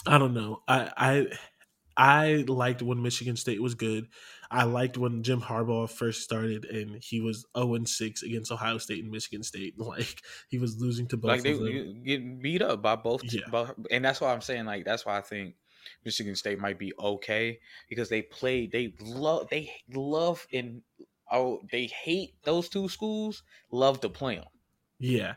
I don't know. I I I liked when Michigan State was good. I liked when Jim Harbaugh first started and he was 0 and 6 against Ohio State and Michigan State. Like he was losing to both. Like they getting beat up by both. Yeah. Both, and that's why I'm saying like that's why I think Michigan State might be okay because they play. They love. They love and oh they hate those two schools. Love to play them. Yeah.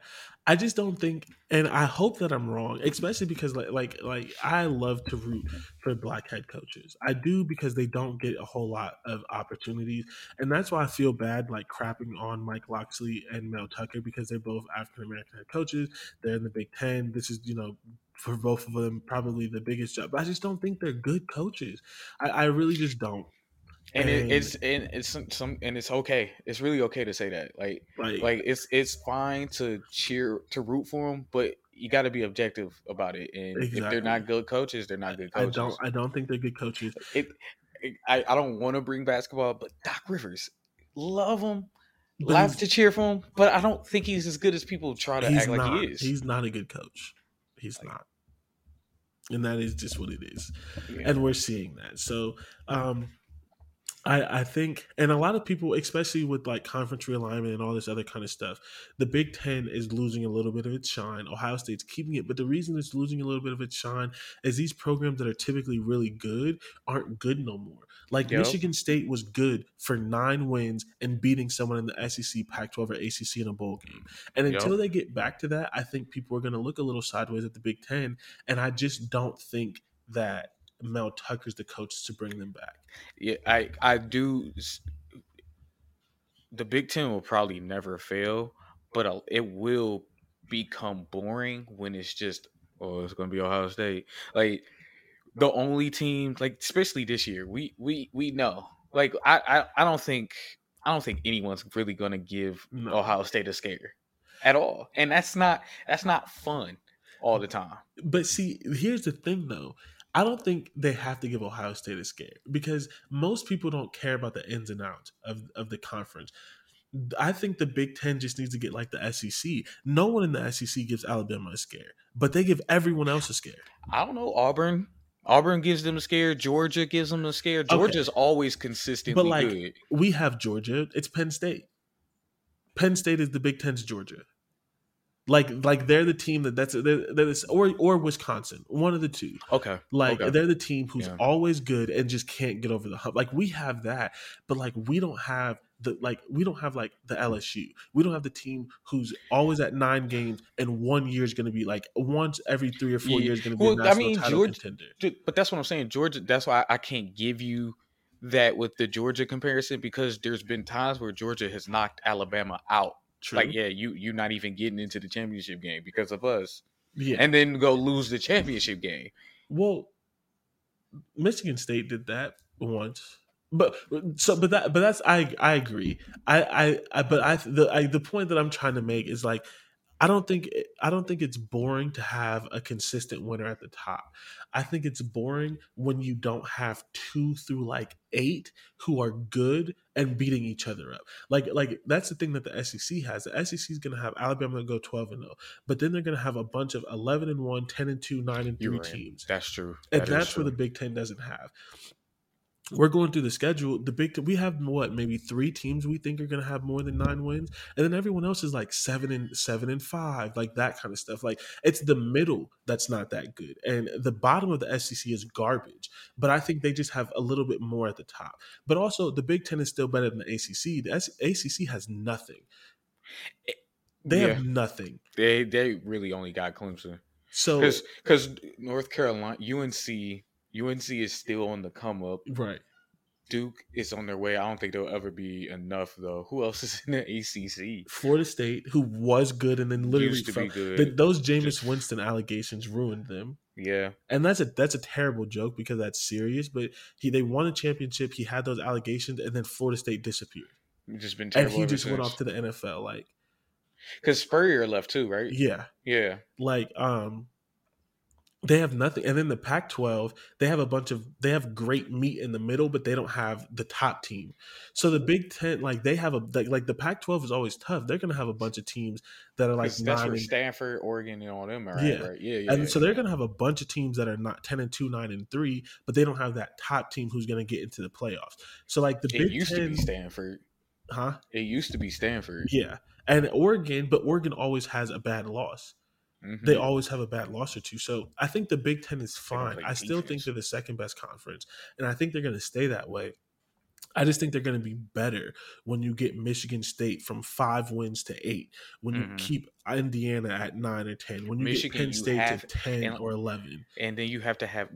I just don't think and I hope that I'm wrong, especially because like like like I love to root for black head coaches. I do because they don't get a whole lot of opportunities. And that's why I feel bad like crapping on Mike Locksley and Mel Tucker because they're both African American head coaches. They're in the Big Ten. This is, you know, for both of them probably the biggest job. But I just don't think they're good coaches. I, I really just don't and, and it, it's and it's some, some, and it's okay. It's really okay to say that. Like right. like it's it's fine to cheer to root for them, but you got to be objective about it. And exactly. if they're not good coaches, they're not good coaches. I don't I don't think they're good coaches. It, it I, I don't want to bring basketball, but Doc Rivers, love him. Love to cheer for him, but I don't think he's as good as people try to act not, like he is. He's not a good coach. He's like, not and that is just what it is yeah. and we're seeing that so um I, I think, and a lot of people, especially with like conference realignment and all this other kind of stuff, the Big Ten is losing a little bit of its shine. Ohio State's keeping it, but the reason it's losing a little bit of its shine is these programs that are typically really good aren't good no more. Like yep. Michigan State was good for nine wins and beating someone in the SEC, Pac-12, or ACC in a bowl game. And until yep. they get back to that, I think people are going to look a little sideways at the Big Ten. And I just don't think that Mel Tucker's the coach to bring them back. Yeah, I I do. The Big Ten will probably never fail, but it will become boring when it's just oh it's going to be Ohio State. Like the only team, like especially this year, we we we know. Like I I, I don't think I don't think anyone's really going to give no. Ohio State a scare at all, and that's not that's not fun all the time. But see, here's the thing though. I don't think they have to give Ohio State a scare because most people don't care about the ins and outs of, of the conference. I think the Big Ten just needs to get like the SEC. No one in the SEC gives Alabama a scare, but they give everyone else a scare. I don't know. Auburn. Auburn gives them a scare. Georgia gives them a scare. Georgia's okay. always consistently but like, good. We have Georgia. It's Penn State. Penn State is the Big Ten's Georgia. Like like they're the team that that's they're, they're or or Wisconsin, one of the two. Okay. Like okay. they're the team who's yeah. always good and just can't get over the hump. Like we have that, but like we don't have the like we don't have like the LSU. We don't have the team who's always at nine games and one year is going to be like once every three or four yeah. years going to be well, a national I mean, title Georgia, contender. But that's what I'm saying. Georgia. That's why I can't give you that with the Georgia comparison because there's been times where Georgia has knocked Alabama out True. Like, yeah, you you not even getting into the championship game because of us. Yeah. And then go lose the championship game. Well, Michigan State did that once. But so but that but that's I I agree. I I, I but I the I, the point that I'm trying to make is like I don't think I don't think it's boring to have a consistent winner at the top. I think it's boring when you don't have two through like eight who are good and beating each other up. Like like that's the thing that the SEC has. The SEC is going to have Alabama go 12 and 0, but then they're going to have a bunch of 11 and 1, 10 and 2, 9 and 3 right. teams. That's true. And that's true. where the Big 10 doesn't have we're going through the schedule. The big we have what maybe three teams we think are going to have more than nine wins, and then everyone else is like seven and seven and five, like that kind of stuff. Like it's the middle that's not that good, and the bottom of the SEC is garbage. But I think they just have a little bit more at the top. But also, the Big Ten is still better than the ACC. The ACC has nothing. Eh, they yeah. have nothing. They they really only got Clemson. So because North Carolina, UNC UNC is still on the come up. Right. Duke is on their way. I don't think there'll ever be enough though. Who else is in the ACC? Florida State, who was good and then literally from, the, those Jameis Winston allegations ruined them. Yeah, and that's a that's a terrible joke because that's serious. But he they won a championship. He had those allegations, and then Florida State disappeared. just been and he just since. went off to the NFL. Like because Spurrier left too, right? Yeah, yeah. Like um, They have nothing, and then the Pac-12, they have a bunch of they have great meat in the middle, but they don't have the top team. So the Big Ten, like they have a like, like the Pac-12 is always tough. They're going to have a bunch of teams that are like that's nine where and, Stanford, Oregon, and all them are. Yeah. Right? Yeah, yeah. and so yeah. they're going to have a bunch of teams that are not ten and two, nine and three, but they don't have that top team who's going to get into the playoffs. So like the It Big used Ten, to be Stanford. huh? It used to be Stanford. Yeah, and Oregon, but Oregon always has a bad loss. They Mhm. always have a bad loss or two. So I think the Big Ten is fine. I still think they're the second best conference, and I think they're going to stay that way. I just think they're going to be better when you get Michigan State from five wins to eight. When you Mhm. keep Indiana at nine or ten. When you Michigan, get Penn you State have- to ten and- or eleven. and then you have to have.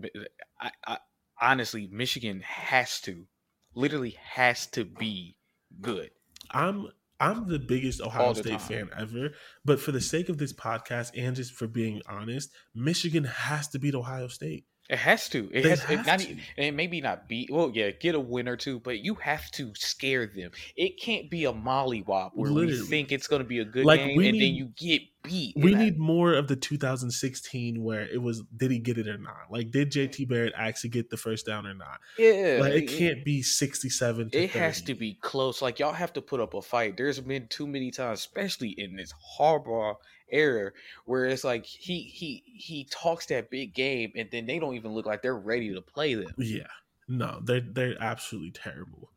I, I honestly, Michigan has to, literally has to be good. I'm I'm the biggest Ohio State time. fan ever, but for the sake of this podcast and just for being honest, Michigan has to beat Ohio State. It has to. It They has. It not. to. And maybe not beat. Well, yeah, get a win or two, but you have to scare them. It can't be a mollywop where we think it's going to be a good Like, game and then you get beat. We need more of the 2016 where it was did he get it or not? Like did JT Barrett actually get the first down or not? Yeah, Like it can't be 67 to It has to be close. Like y'all have to put up a fight. There's been too many times, especially in this Harbaugh era, where it's like he he he talks that big game, and then they don't even look like they're ready to play them. Yeah. No, they're they're absolutely terrible.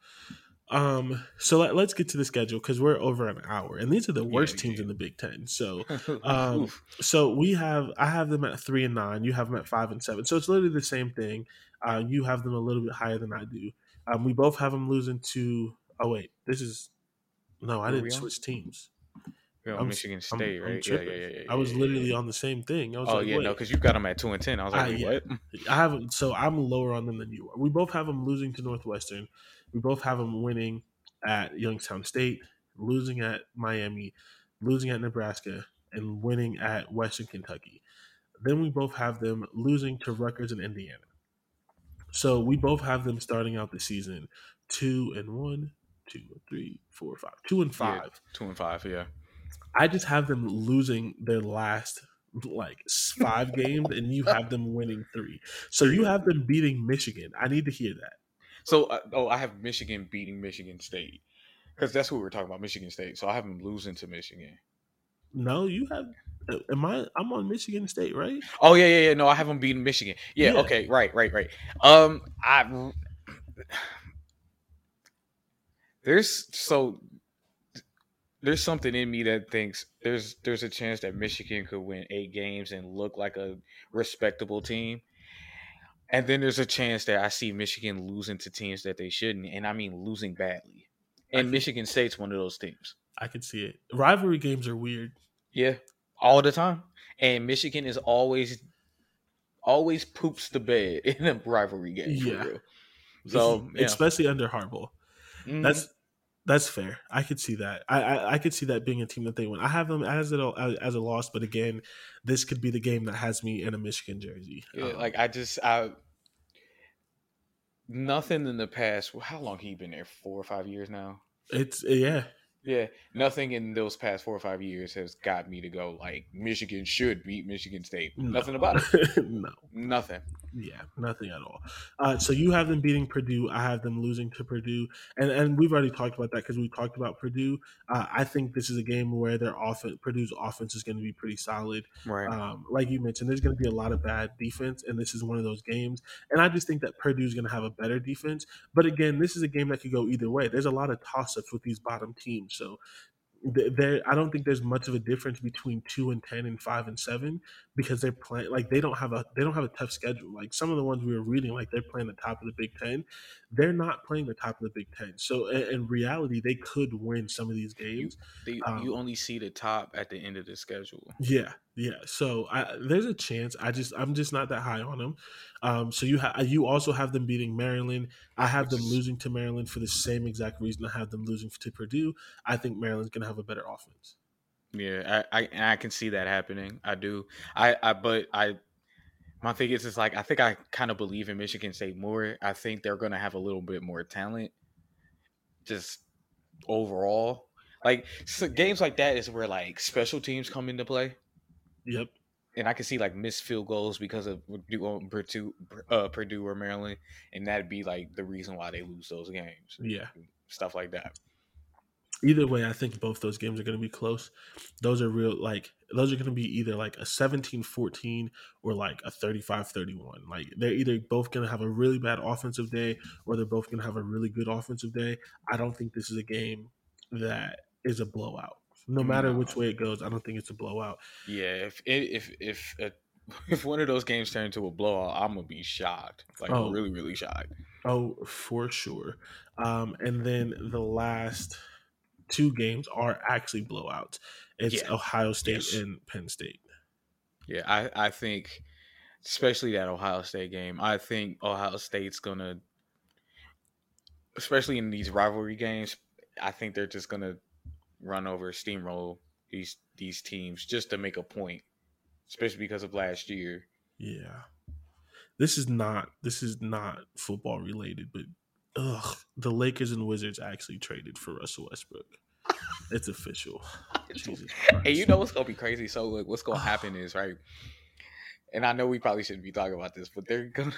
Um, so let, let's get to the schedule because we're over an hour, and these are the worst yeah. teams in the Big Ten. So Um, So we have I have them at three and nine. You have them at five and seven. So it's literally the same thing. Uh, you have them a little bit higher than I do. Um, we both have them losing to. Oh wait, this is no. I didn't switch teams. You're on I'm- Michigan I'm- State, I'm right? yeah, yeah, yeah, yeah. I was literally on the same thing. I was Oh like, yeah, wait. no, because you got them at two and ten. I was like, yeah. what? I haven't. So I'm lower on them than you are. We both have them losing to Northwestern. We both have them winning at Youngstown State, losing at Miami, losing at Nebraska, and winning at Western Kentucky. Then we both have them losing to Rutgers and Indiana. So we both have them starting out the season two and one, two, three, four, five, two and Yeah. five. Two and five, yeah. I just have them losing their last like five games, and you have them winning three. So you have them beating Michigan. I need to hear that. So, uh, oh, I have Michigan beating Michigan State because that's what we were talking about, Michigan State. So I have them losing to Michigan. No, you have. uh, Am I? I'm on Michigan State, right? Oh yeah, yeah, yeah. No, I have them beating Michigan. Yeah, Yeah. okay, right, right, right. Um, I there's so there's something in me that thinks there's there's a chance that Michigan could win eight games and look like a respectable team. And then there's a chance that I see Michigan losing to teams that they shouldn't, and I mean losing badly. And Michigan State's one of those teams. I can see it. Rivalry games are weird. Yeah, all the time. And Michigan is always always poops the bed in a rivalry game. For Yeah. real. So yeah. especially under Harbaugh, Mhm. that's that's fair. I could see that. I, I I could see that being a team that they win. I have them as a as a loss, but again, this could be the game that has me in a Michigan jersey. Yeah, Um, like I just I nothing in the past. How long he been there? Four or five years now. it's yeah. Yeah, nothing in those past four or five years has got me to go like Michigan should beat Michigan State. No. Nothing about it. no. Nothing. Yeah, nothing at all. Uh, so you have them beating Purdue. I have them losing to Purdue, and and we've already talked about that because we talked about Purdue. Uh, I think this is a game where their offense, Purdue's offense, is going to be pretty solid. Right. Um, like you mentioned, there's going to be a lot of bad defense, and this is one of those games. And I just think that Purdue's going to have a better defense. But again, this is a game that could go either way. There's a lot of toss ups with these bottom teams, so there I don't think there's much of a difference between two and ten and five and seven because they're playing like they don't have a they don't have a tough schedule. Like some of the ones we were reading, like they're playing the top of the Big Ten, they're not playing the top of the Big Ten. So in, in reality, they could win some of these games. They, um, you only see the top at the end of the schedule. Yeah, yeah. So I, there's a chance. I just I'm just not that high on them. Um, so you have you also have them beating Maryland. I have them losing to Maryland for the same exact reason I have them losing to Purdue. I think Maryland's gonna have a better offense. Yeah, I, I I can see that happening. I do. I, I but I my thing is it's like I think I kind of believe in Michigan State more. I think they're gonna have a little bit more talent. Just overall. Like so games like that is where like special teams come into play. Yep. and I can see like missed field goals because of Purdue, uh, Purdue or Maryland, and that'd be like the reason why they lose those games. Yeah, stuff like that. Either way, I think both those games are going to be close. Those are real, like, those are going to be either like a 17 14 or like a 35 31. Like, they're either both going to have a really bad offensive day or they're both going to have a really good offensive day. I don't think this is a game that is a blowout no matter no. which way it goes, I don't think it's a blowout. Yeah, if if if if, if one of those games turn into a blowout, I'm gonna be shocked, like oh. really really shocked. Oh, for sure. Um, and then the last two games are actually blowouts. It's yeah. Ohio State yes. and Penn State. Yeah, I I think, especially that Ohio State game, I think Ohio State's gonna, especially in these rivalry games, I think they're just gonna run over, steamroll these these teams just to make a point, especially because of last year. Yeah, this is not this is not football related, but ugh, the Lakers and Wizards actually traded for Russell Westbrook. It's official. Jesus hey, you know what's gonna be crazy? So like, what's gonna happen is right, and I know we probably shouldn't be talking about this, but they're gonna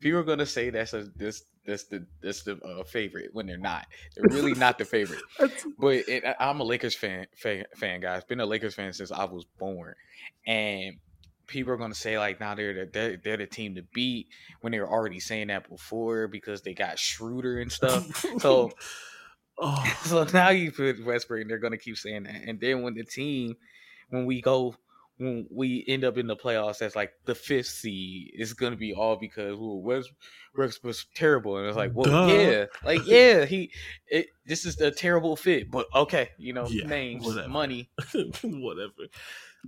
people are gonna say that's a this that's the that's the uh, favorite when they're not. They're really not the favorite. but it, I'm a Lakers fan, fan, fan, guys. Been a Lakers fan since I was born, and people are going to say like now they're the, they're, they're the team to beat when they were already saying that before because they got Schroeder and stuff. so. Oh. So now you put Westbrook, and they're going to keep saying that. And then when the team, when we go when we end up in the playoffs as like the fifth seed, it's gonna be all because ooh, Westbrook was terrible, and it's like, well, Duh. yeah, like yeah, he, it, this is a terrible fit, but okay, you know, yeah, names, whatever. money, whatever.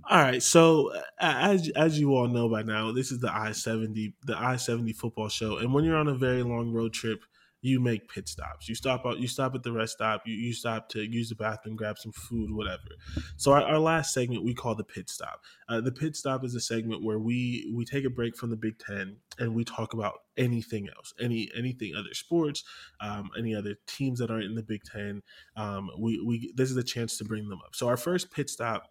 All right, so as as you all know by now, this is the I seventy the I seventy football show, and when you're on a very long road trip, you make pit stops. You stop out. You stop at the rest stop. You, you stop to use the bathroom, grab some food, whatever. So our, our last segment we call the pit stop. Uh, the pit stop is a segment where we we take a break from the Big Ten and we talk about anything else, any anything other sports, um, any other teams that aren't in the Big Ten. Um, we we this is a chance to bring them up. So our first pit stop.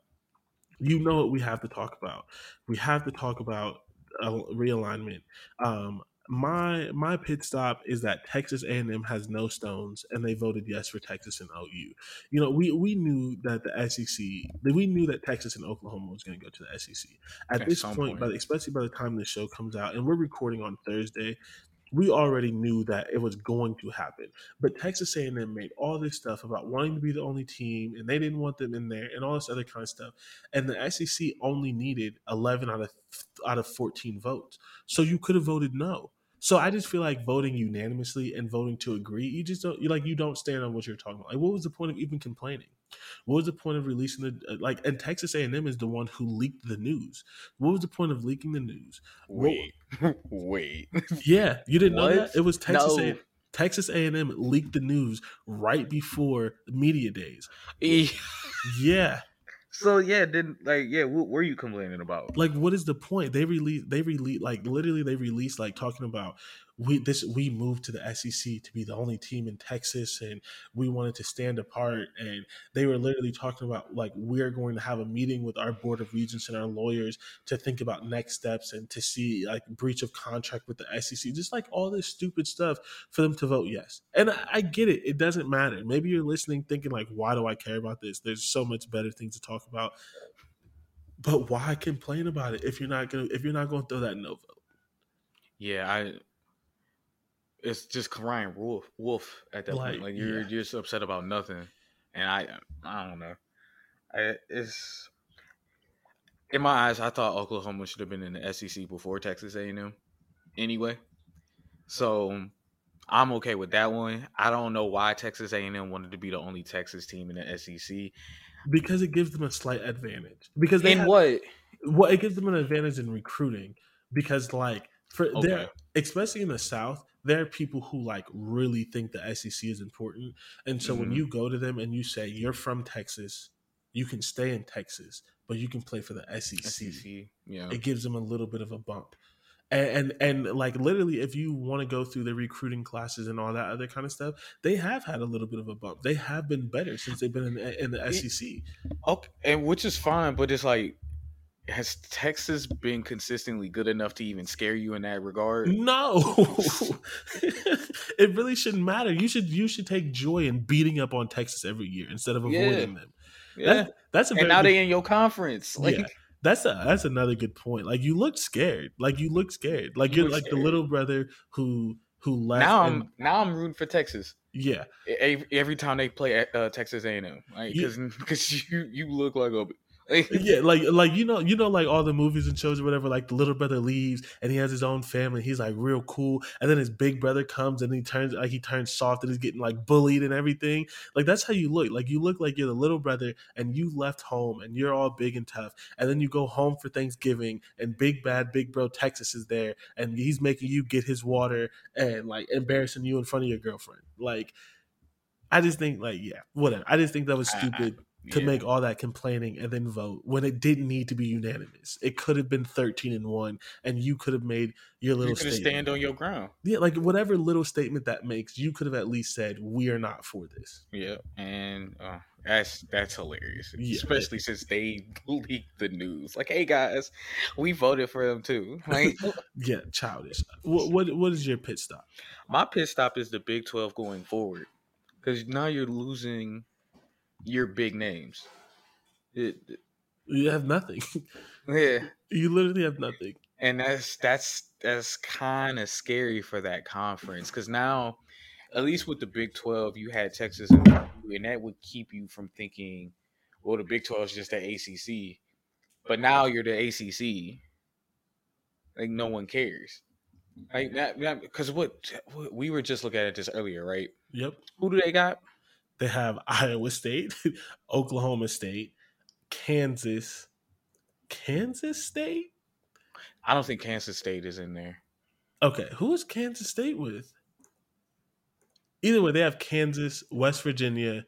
You know what we have to talk about. We have to talk about uh, realignment. Um, my my pit stop is that Texas A&M has no stones, and they voted yes for Texas and OU. You know, we we knew that the SEC, we knew that Texas and Oklahoma was going to go to the SEC at, at this point, point. But especially by the time the show comes out, and we're recording on Thursday, we already knew that it was going to happen. But Texas A&M made all this stuff about wanting to be the only team, and they didn't want them in there, and all this other kind of stuff. And the SEC only needed 11 out of out of 14 votes, so you could have voted no. So I just feel like voting unanimously and voting to agree, you just don't you like you don't stand on what you're talking about. Like, what was the point of even complaining? What was the point of releasing the uh, like? And Texas A&M is the one who leaked the news. What was the point of leaking the news? Wait, what, wait. Yeah, you didn't what? know that it was Texas. No. A- Texas A&M leaked the news right before media days. yeah. So yeah, then like yeah, what were you complaining about? Like, what is the point? They release, they release, like literally, they released like talking about we this we moved to the SEC to be the only team in Texas, and we wanted to stand apart. And they were literally talking about like we're going to have a meeting with our board of regents and our lawyers to think about next steps and to see like breach of contract with the SEC, just like all this stupid stuff for them to vote yes. And I, I get it; it doesn't matter. Maybe you're listening thinking like, why do I care about this? There's so much better things to talk about. But why complain about it if you're not gonna if you're not gonna throw that no vote? Yeah, I it's just crying wolf wolf at that like, point. Like you're, yeah. you're just upset about nothing, and I I don't know. I, it's in my eyes. I thought Oklahoma should have been in the SEC before Texas A&M, anyway. So I'm okay with that one. I don't know why Texas A&M wanted to be the only Texas team in the SEC because it gives them a slight advantage. Because they in have, what? Well, it gives them an advantage in recruiting because like for okay. there, especially in the South, there are people who like really think the SEC is important. And so mm-hmm. when you go to them and you say you're from Texas, you can stay in Texas, but you can play for the SEC. SEC yeah. It gives them a little bit of a bump. And, and, and like literally if you want to go through the recruiting classes and all that other kind of stuff they have had a little bit of a bump they have been better since they've been in the, in the sec okay and which is fine but it's like has Texas been consistently good enough to even scare you in that regard? No, it really shouldn't matter. You should you should take joy in beating up on Texas every year instead of avoiding Yeah. them. Yeah. That's, that's a and now they in your conference. Like Yeah. that's a that's another good point. Like you looked scared. Like you look scared. Like You you're look like the little brother who who left. now I'm now I'm rooting for Texas. yeah. Every, every time they play uh, Texas A&M, like You- because you you look like a like, yeah, like like you know, you know, like all the movies and shows or whatever. Like the little brother leaves and he has his own family. He's like real cool, and then his big brother comes and he turns like he turns soft and he's getting like bullied and everything. Like that's how you look. Like you look like you're the little brother and you left home and you're all big and tough, and then you go home for Thanksgiving and big bad big bro Texas is there and he's making you get his water and like embarrassing you in front of your girlfriend. Like I just think like yeah, whatever. I just think that was I- I- stupid to yeah. make all that complaining and then vote when it didn't need to be unanimous. It could have been 13 and 1 and you could have made your little you stand on your ground. yeah, like whatever little statement that makes, you could have at least said we are not for this. Yeah, and uh, that's that's hilarious, Yeah. especially since they leaked the news. Like, hey guys, we voted for them too. Like, Yeah, childish. What what what is your pit stop? my pit stop is the Big Twelve going forward because now you're losing your big names. It, You have nothing. yeah, you literally have nothing. and that's that's that's kind of scary for that conference because now, at least with the Big Twelve, you had Texas and and that would keep you from thinking, well, the Big Twelve is just the ACC, but now you're the ACC. Like no one cares. Like that because what what- we were just looking at this earlier, right? Yep. Who do they got? They have Iowa State, Oklahoma State, Kansas, Kansas State? I don't think Kansas State is in there. Okay, who is Kansas State with? Either way, they have Kansas, West Virginia,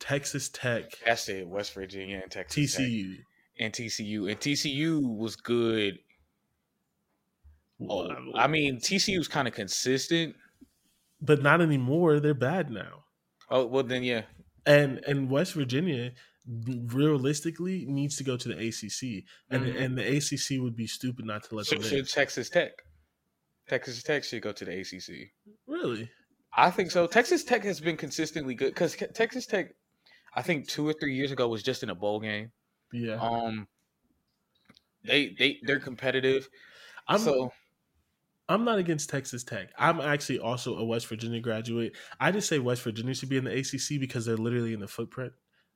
Texas Tech, That's it. West Virginia and Texas Tech. TCU. and TCU, and TCU was good. Oh, I mean, TCU's kind of consistent. but not anymore. They're bad now. Oh well, then yeah, And and West Virginia realistically needs to go to the ACC, and Mhm. and the ACC would be stupid not to let so them should in. Texas Tech. Texas Tech should go to the ACC. Really? I think so. Texas Tech has been consistently good because Texas Tech, I think two or three years ago was just in a bowl game. Yeah. Um, they they they're competitive. I'm so I'm not against Texas Tech. I'm actually also a West Virginia graduate. I just say West Virginia should be in the ACC because they're literally in the footprint.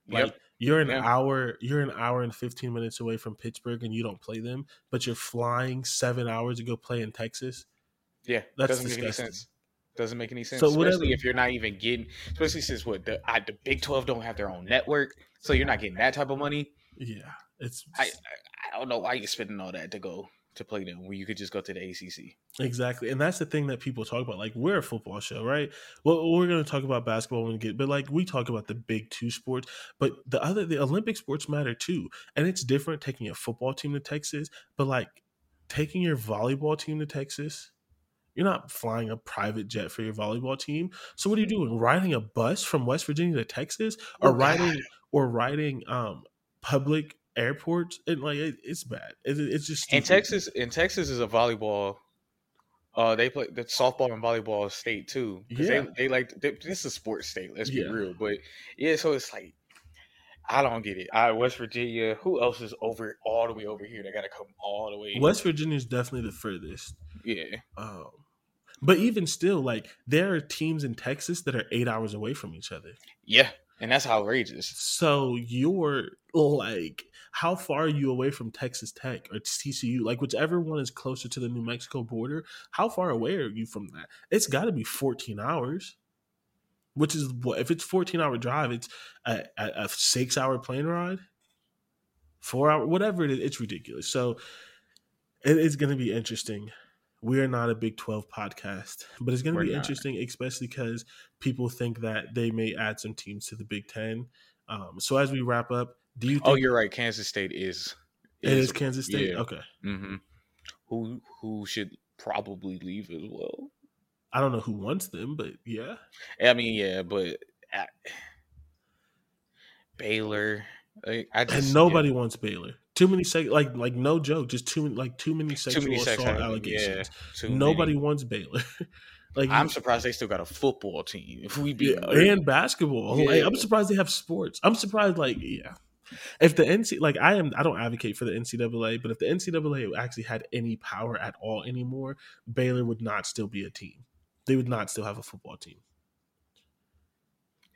Like Yep. you're an Yeah. hour, you're an hour and fifteen minutes away from Pittsburgh, and you don't play them, but you're flying seven hours to go play in Texas. yeah, That's doesn't make any sense. Doesn't make any sense. So especially whatever- if you're not even getting, especially since what the I, the Big Twelve don't have their own network, so you're not getting that type of money. Yeah, it's I, I I don't know why you're spending all that to go to play them where you could just go to the ACC. Exactly, and that's the thing that people talk about. Like we're a football show, right? Well, we're going to talk about basketball when we get, but like we talk about the big two sports. But the other, the Olympic sports matter too, and it's different taking a football team to Texas, but like taking your volleyball team to Texas. You're not flying a private jet for your volleyball team. So what are you doing? Riding a bus from West Virginia to Texas, or Oh, riding, or riding um public airports? And like it, it's bad. It, it's just stupid. Texas, In Texas is a volleyball. Uh, they play the softball and volleyball state too. Yeah. they, they like they, this is a sports state. Let's be real, but yeah, so it's like I don't get it. I West Virginia. Who else is over all the way over here? They got to come all the way. West Virginia is definitely the furthest. Yeah, Um, but even still, like there are teams in Texas that are eight hours away from each other. yeah, and that's outrageous. So you're like, how far are you away from Texas Tech or TCU? Like whichever one is closer to the New Mexico border, how far away are you from that? It's got to be 14 hours. Which is what if it's 14 hour drive, it's a, a, a six hour plane ride, four hour, whatever it is. It's ridiculous. So it is going to be interesting. We are not a Big 12 podcast, but it's going to We're be not. interesting, especially because people think that they may add some teams to the Big 10. Um, so as we wrap up, do you think Oh, you're right. Kansas State is. it is Kansas State? Yeah. Okay. hmm Who who should probably leave as well? I don't know who wants them, but yeah. I mean, yeah, but Baylor. Like, I just, and nobody yeah. wants Baylor. Too many sex, like like no joke, just too many like too many sexual too many assault allegations. Yeah, nobody many. wants Baylor. like I'm surprised they still got a football team. If we be yeah, and basketball, yeah. like, I'm surprised they have sports. I'm surprised, like yeah. If the NC like I am, I don't advocate for the NCAA, but if the NCAA actually had any power at all anymore, Baylor would not still be a team. They would not still have a football team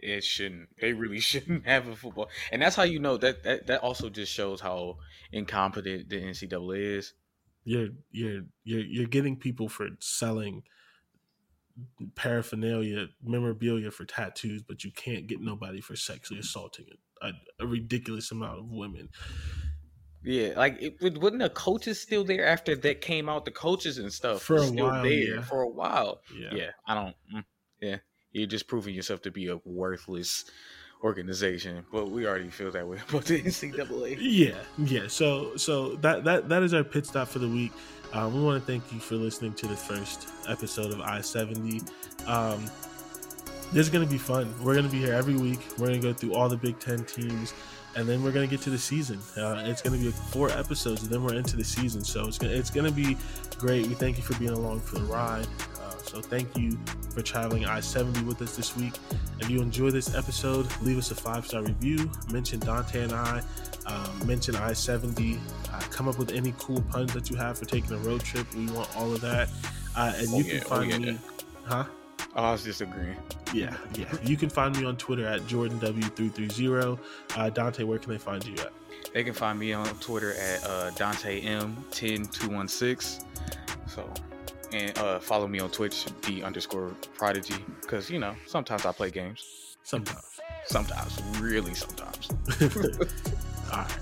it shouldn't. They really shouldn't have a football, and that's how you know that that that also just shows how incompetent the NCAA is. You're you're you're you're getting people for selling paraphernalia, memorabilia for tattoos, but you can't get nobody for sexually assaulting a, a ridiculous amount of women. Yeah, like it, wasn't the coaches still there after that came out? The coaches and stuff for a still while, there yeah. for a while. Yeah. yeah, I don't. Mm, yeah, you're just proving yourself to be a worthless organization. But we already feel that way about the NCAA. Yeah, yeah. So so that that that is our pit stop for the week. Um, we want to thank you for listening to the first episode of I seventy. Um, this is going to be fun. We're going to be here every week. We're going to go through all the Big Ten teams, and then we're going to get to the season. Uh, it's going to be four episodes, and then we're into the season. So it's gonna, it's going to be great. We thank you for being along for the ride. So thank you for traveling I 70 with us this week. If you enjoy this episode, leave us a five star review. Mention Dante and I. Um, mention I 70. Uh, come up with any cool puns that you have for taking a road trip. We want all of that. Uh, and oh, you can find oh, yeah. me. Huh? Oh, I was just agreeing. Yeah, yeah. You can find me on Twitter at JordanW330. Uh, Dante, where can they find you at? They can find me on Twitter at uh, Dante M10216. So and uh, follow me on Twitch, D underscore prodigy, because you know sometimes I play games. Sometimes. Sometimes, really sometimes. All right.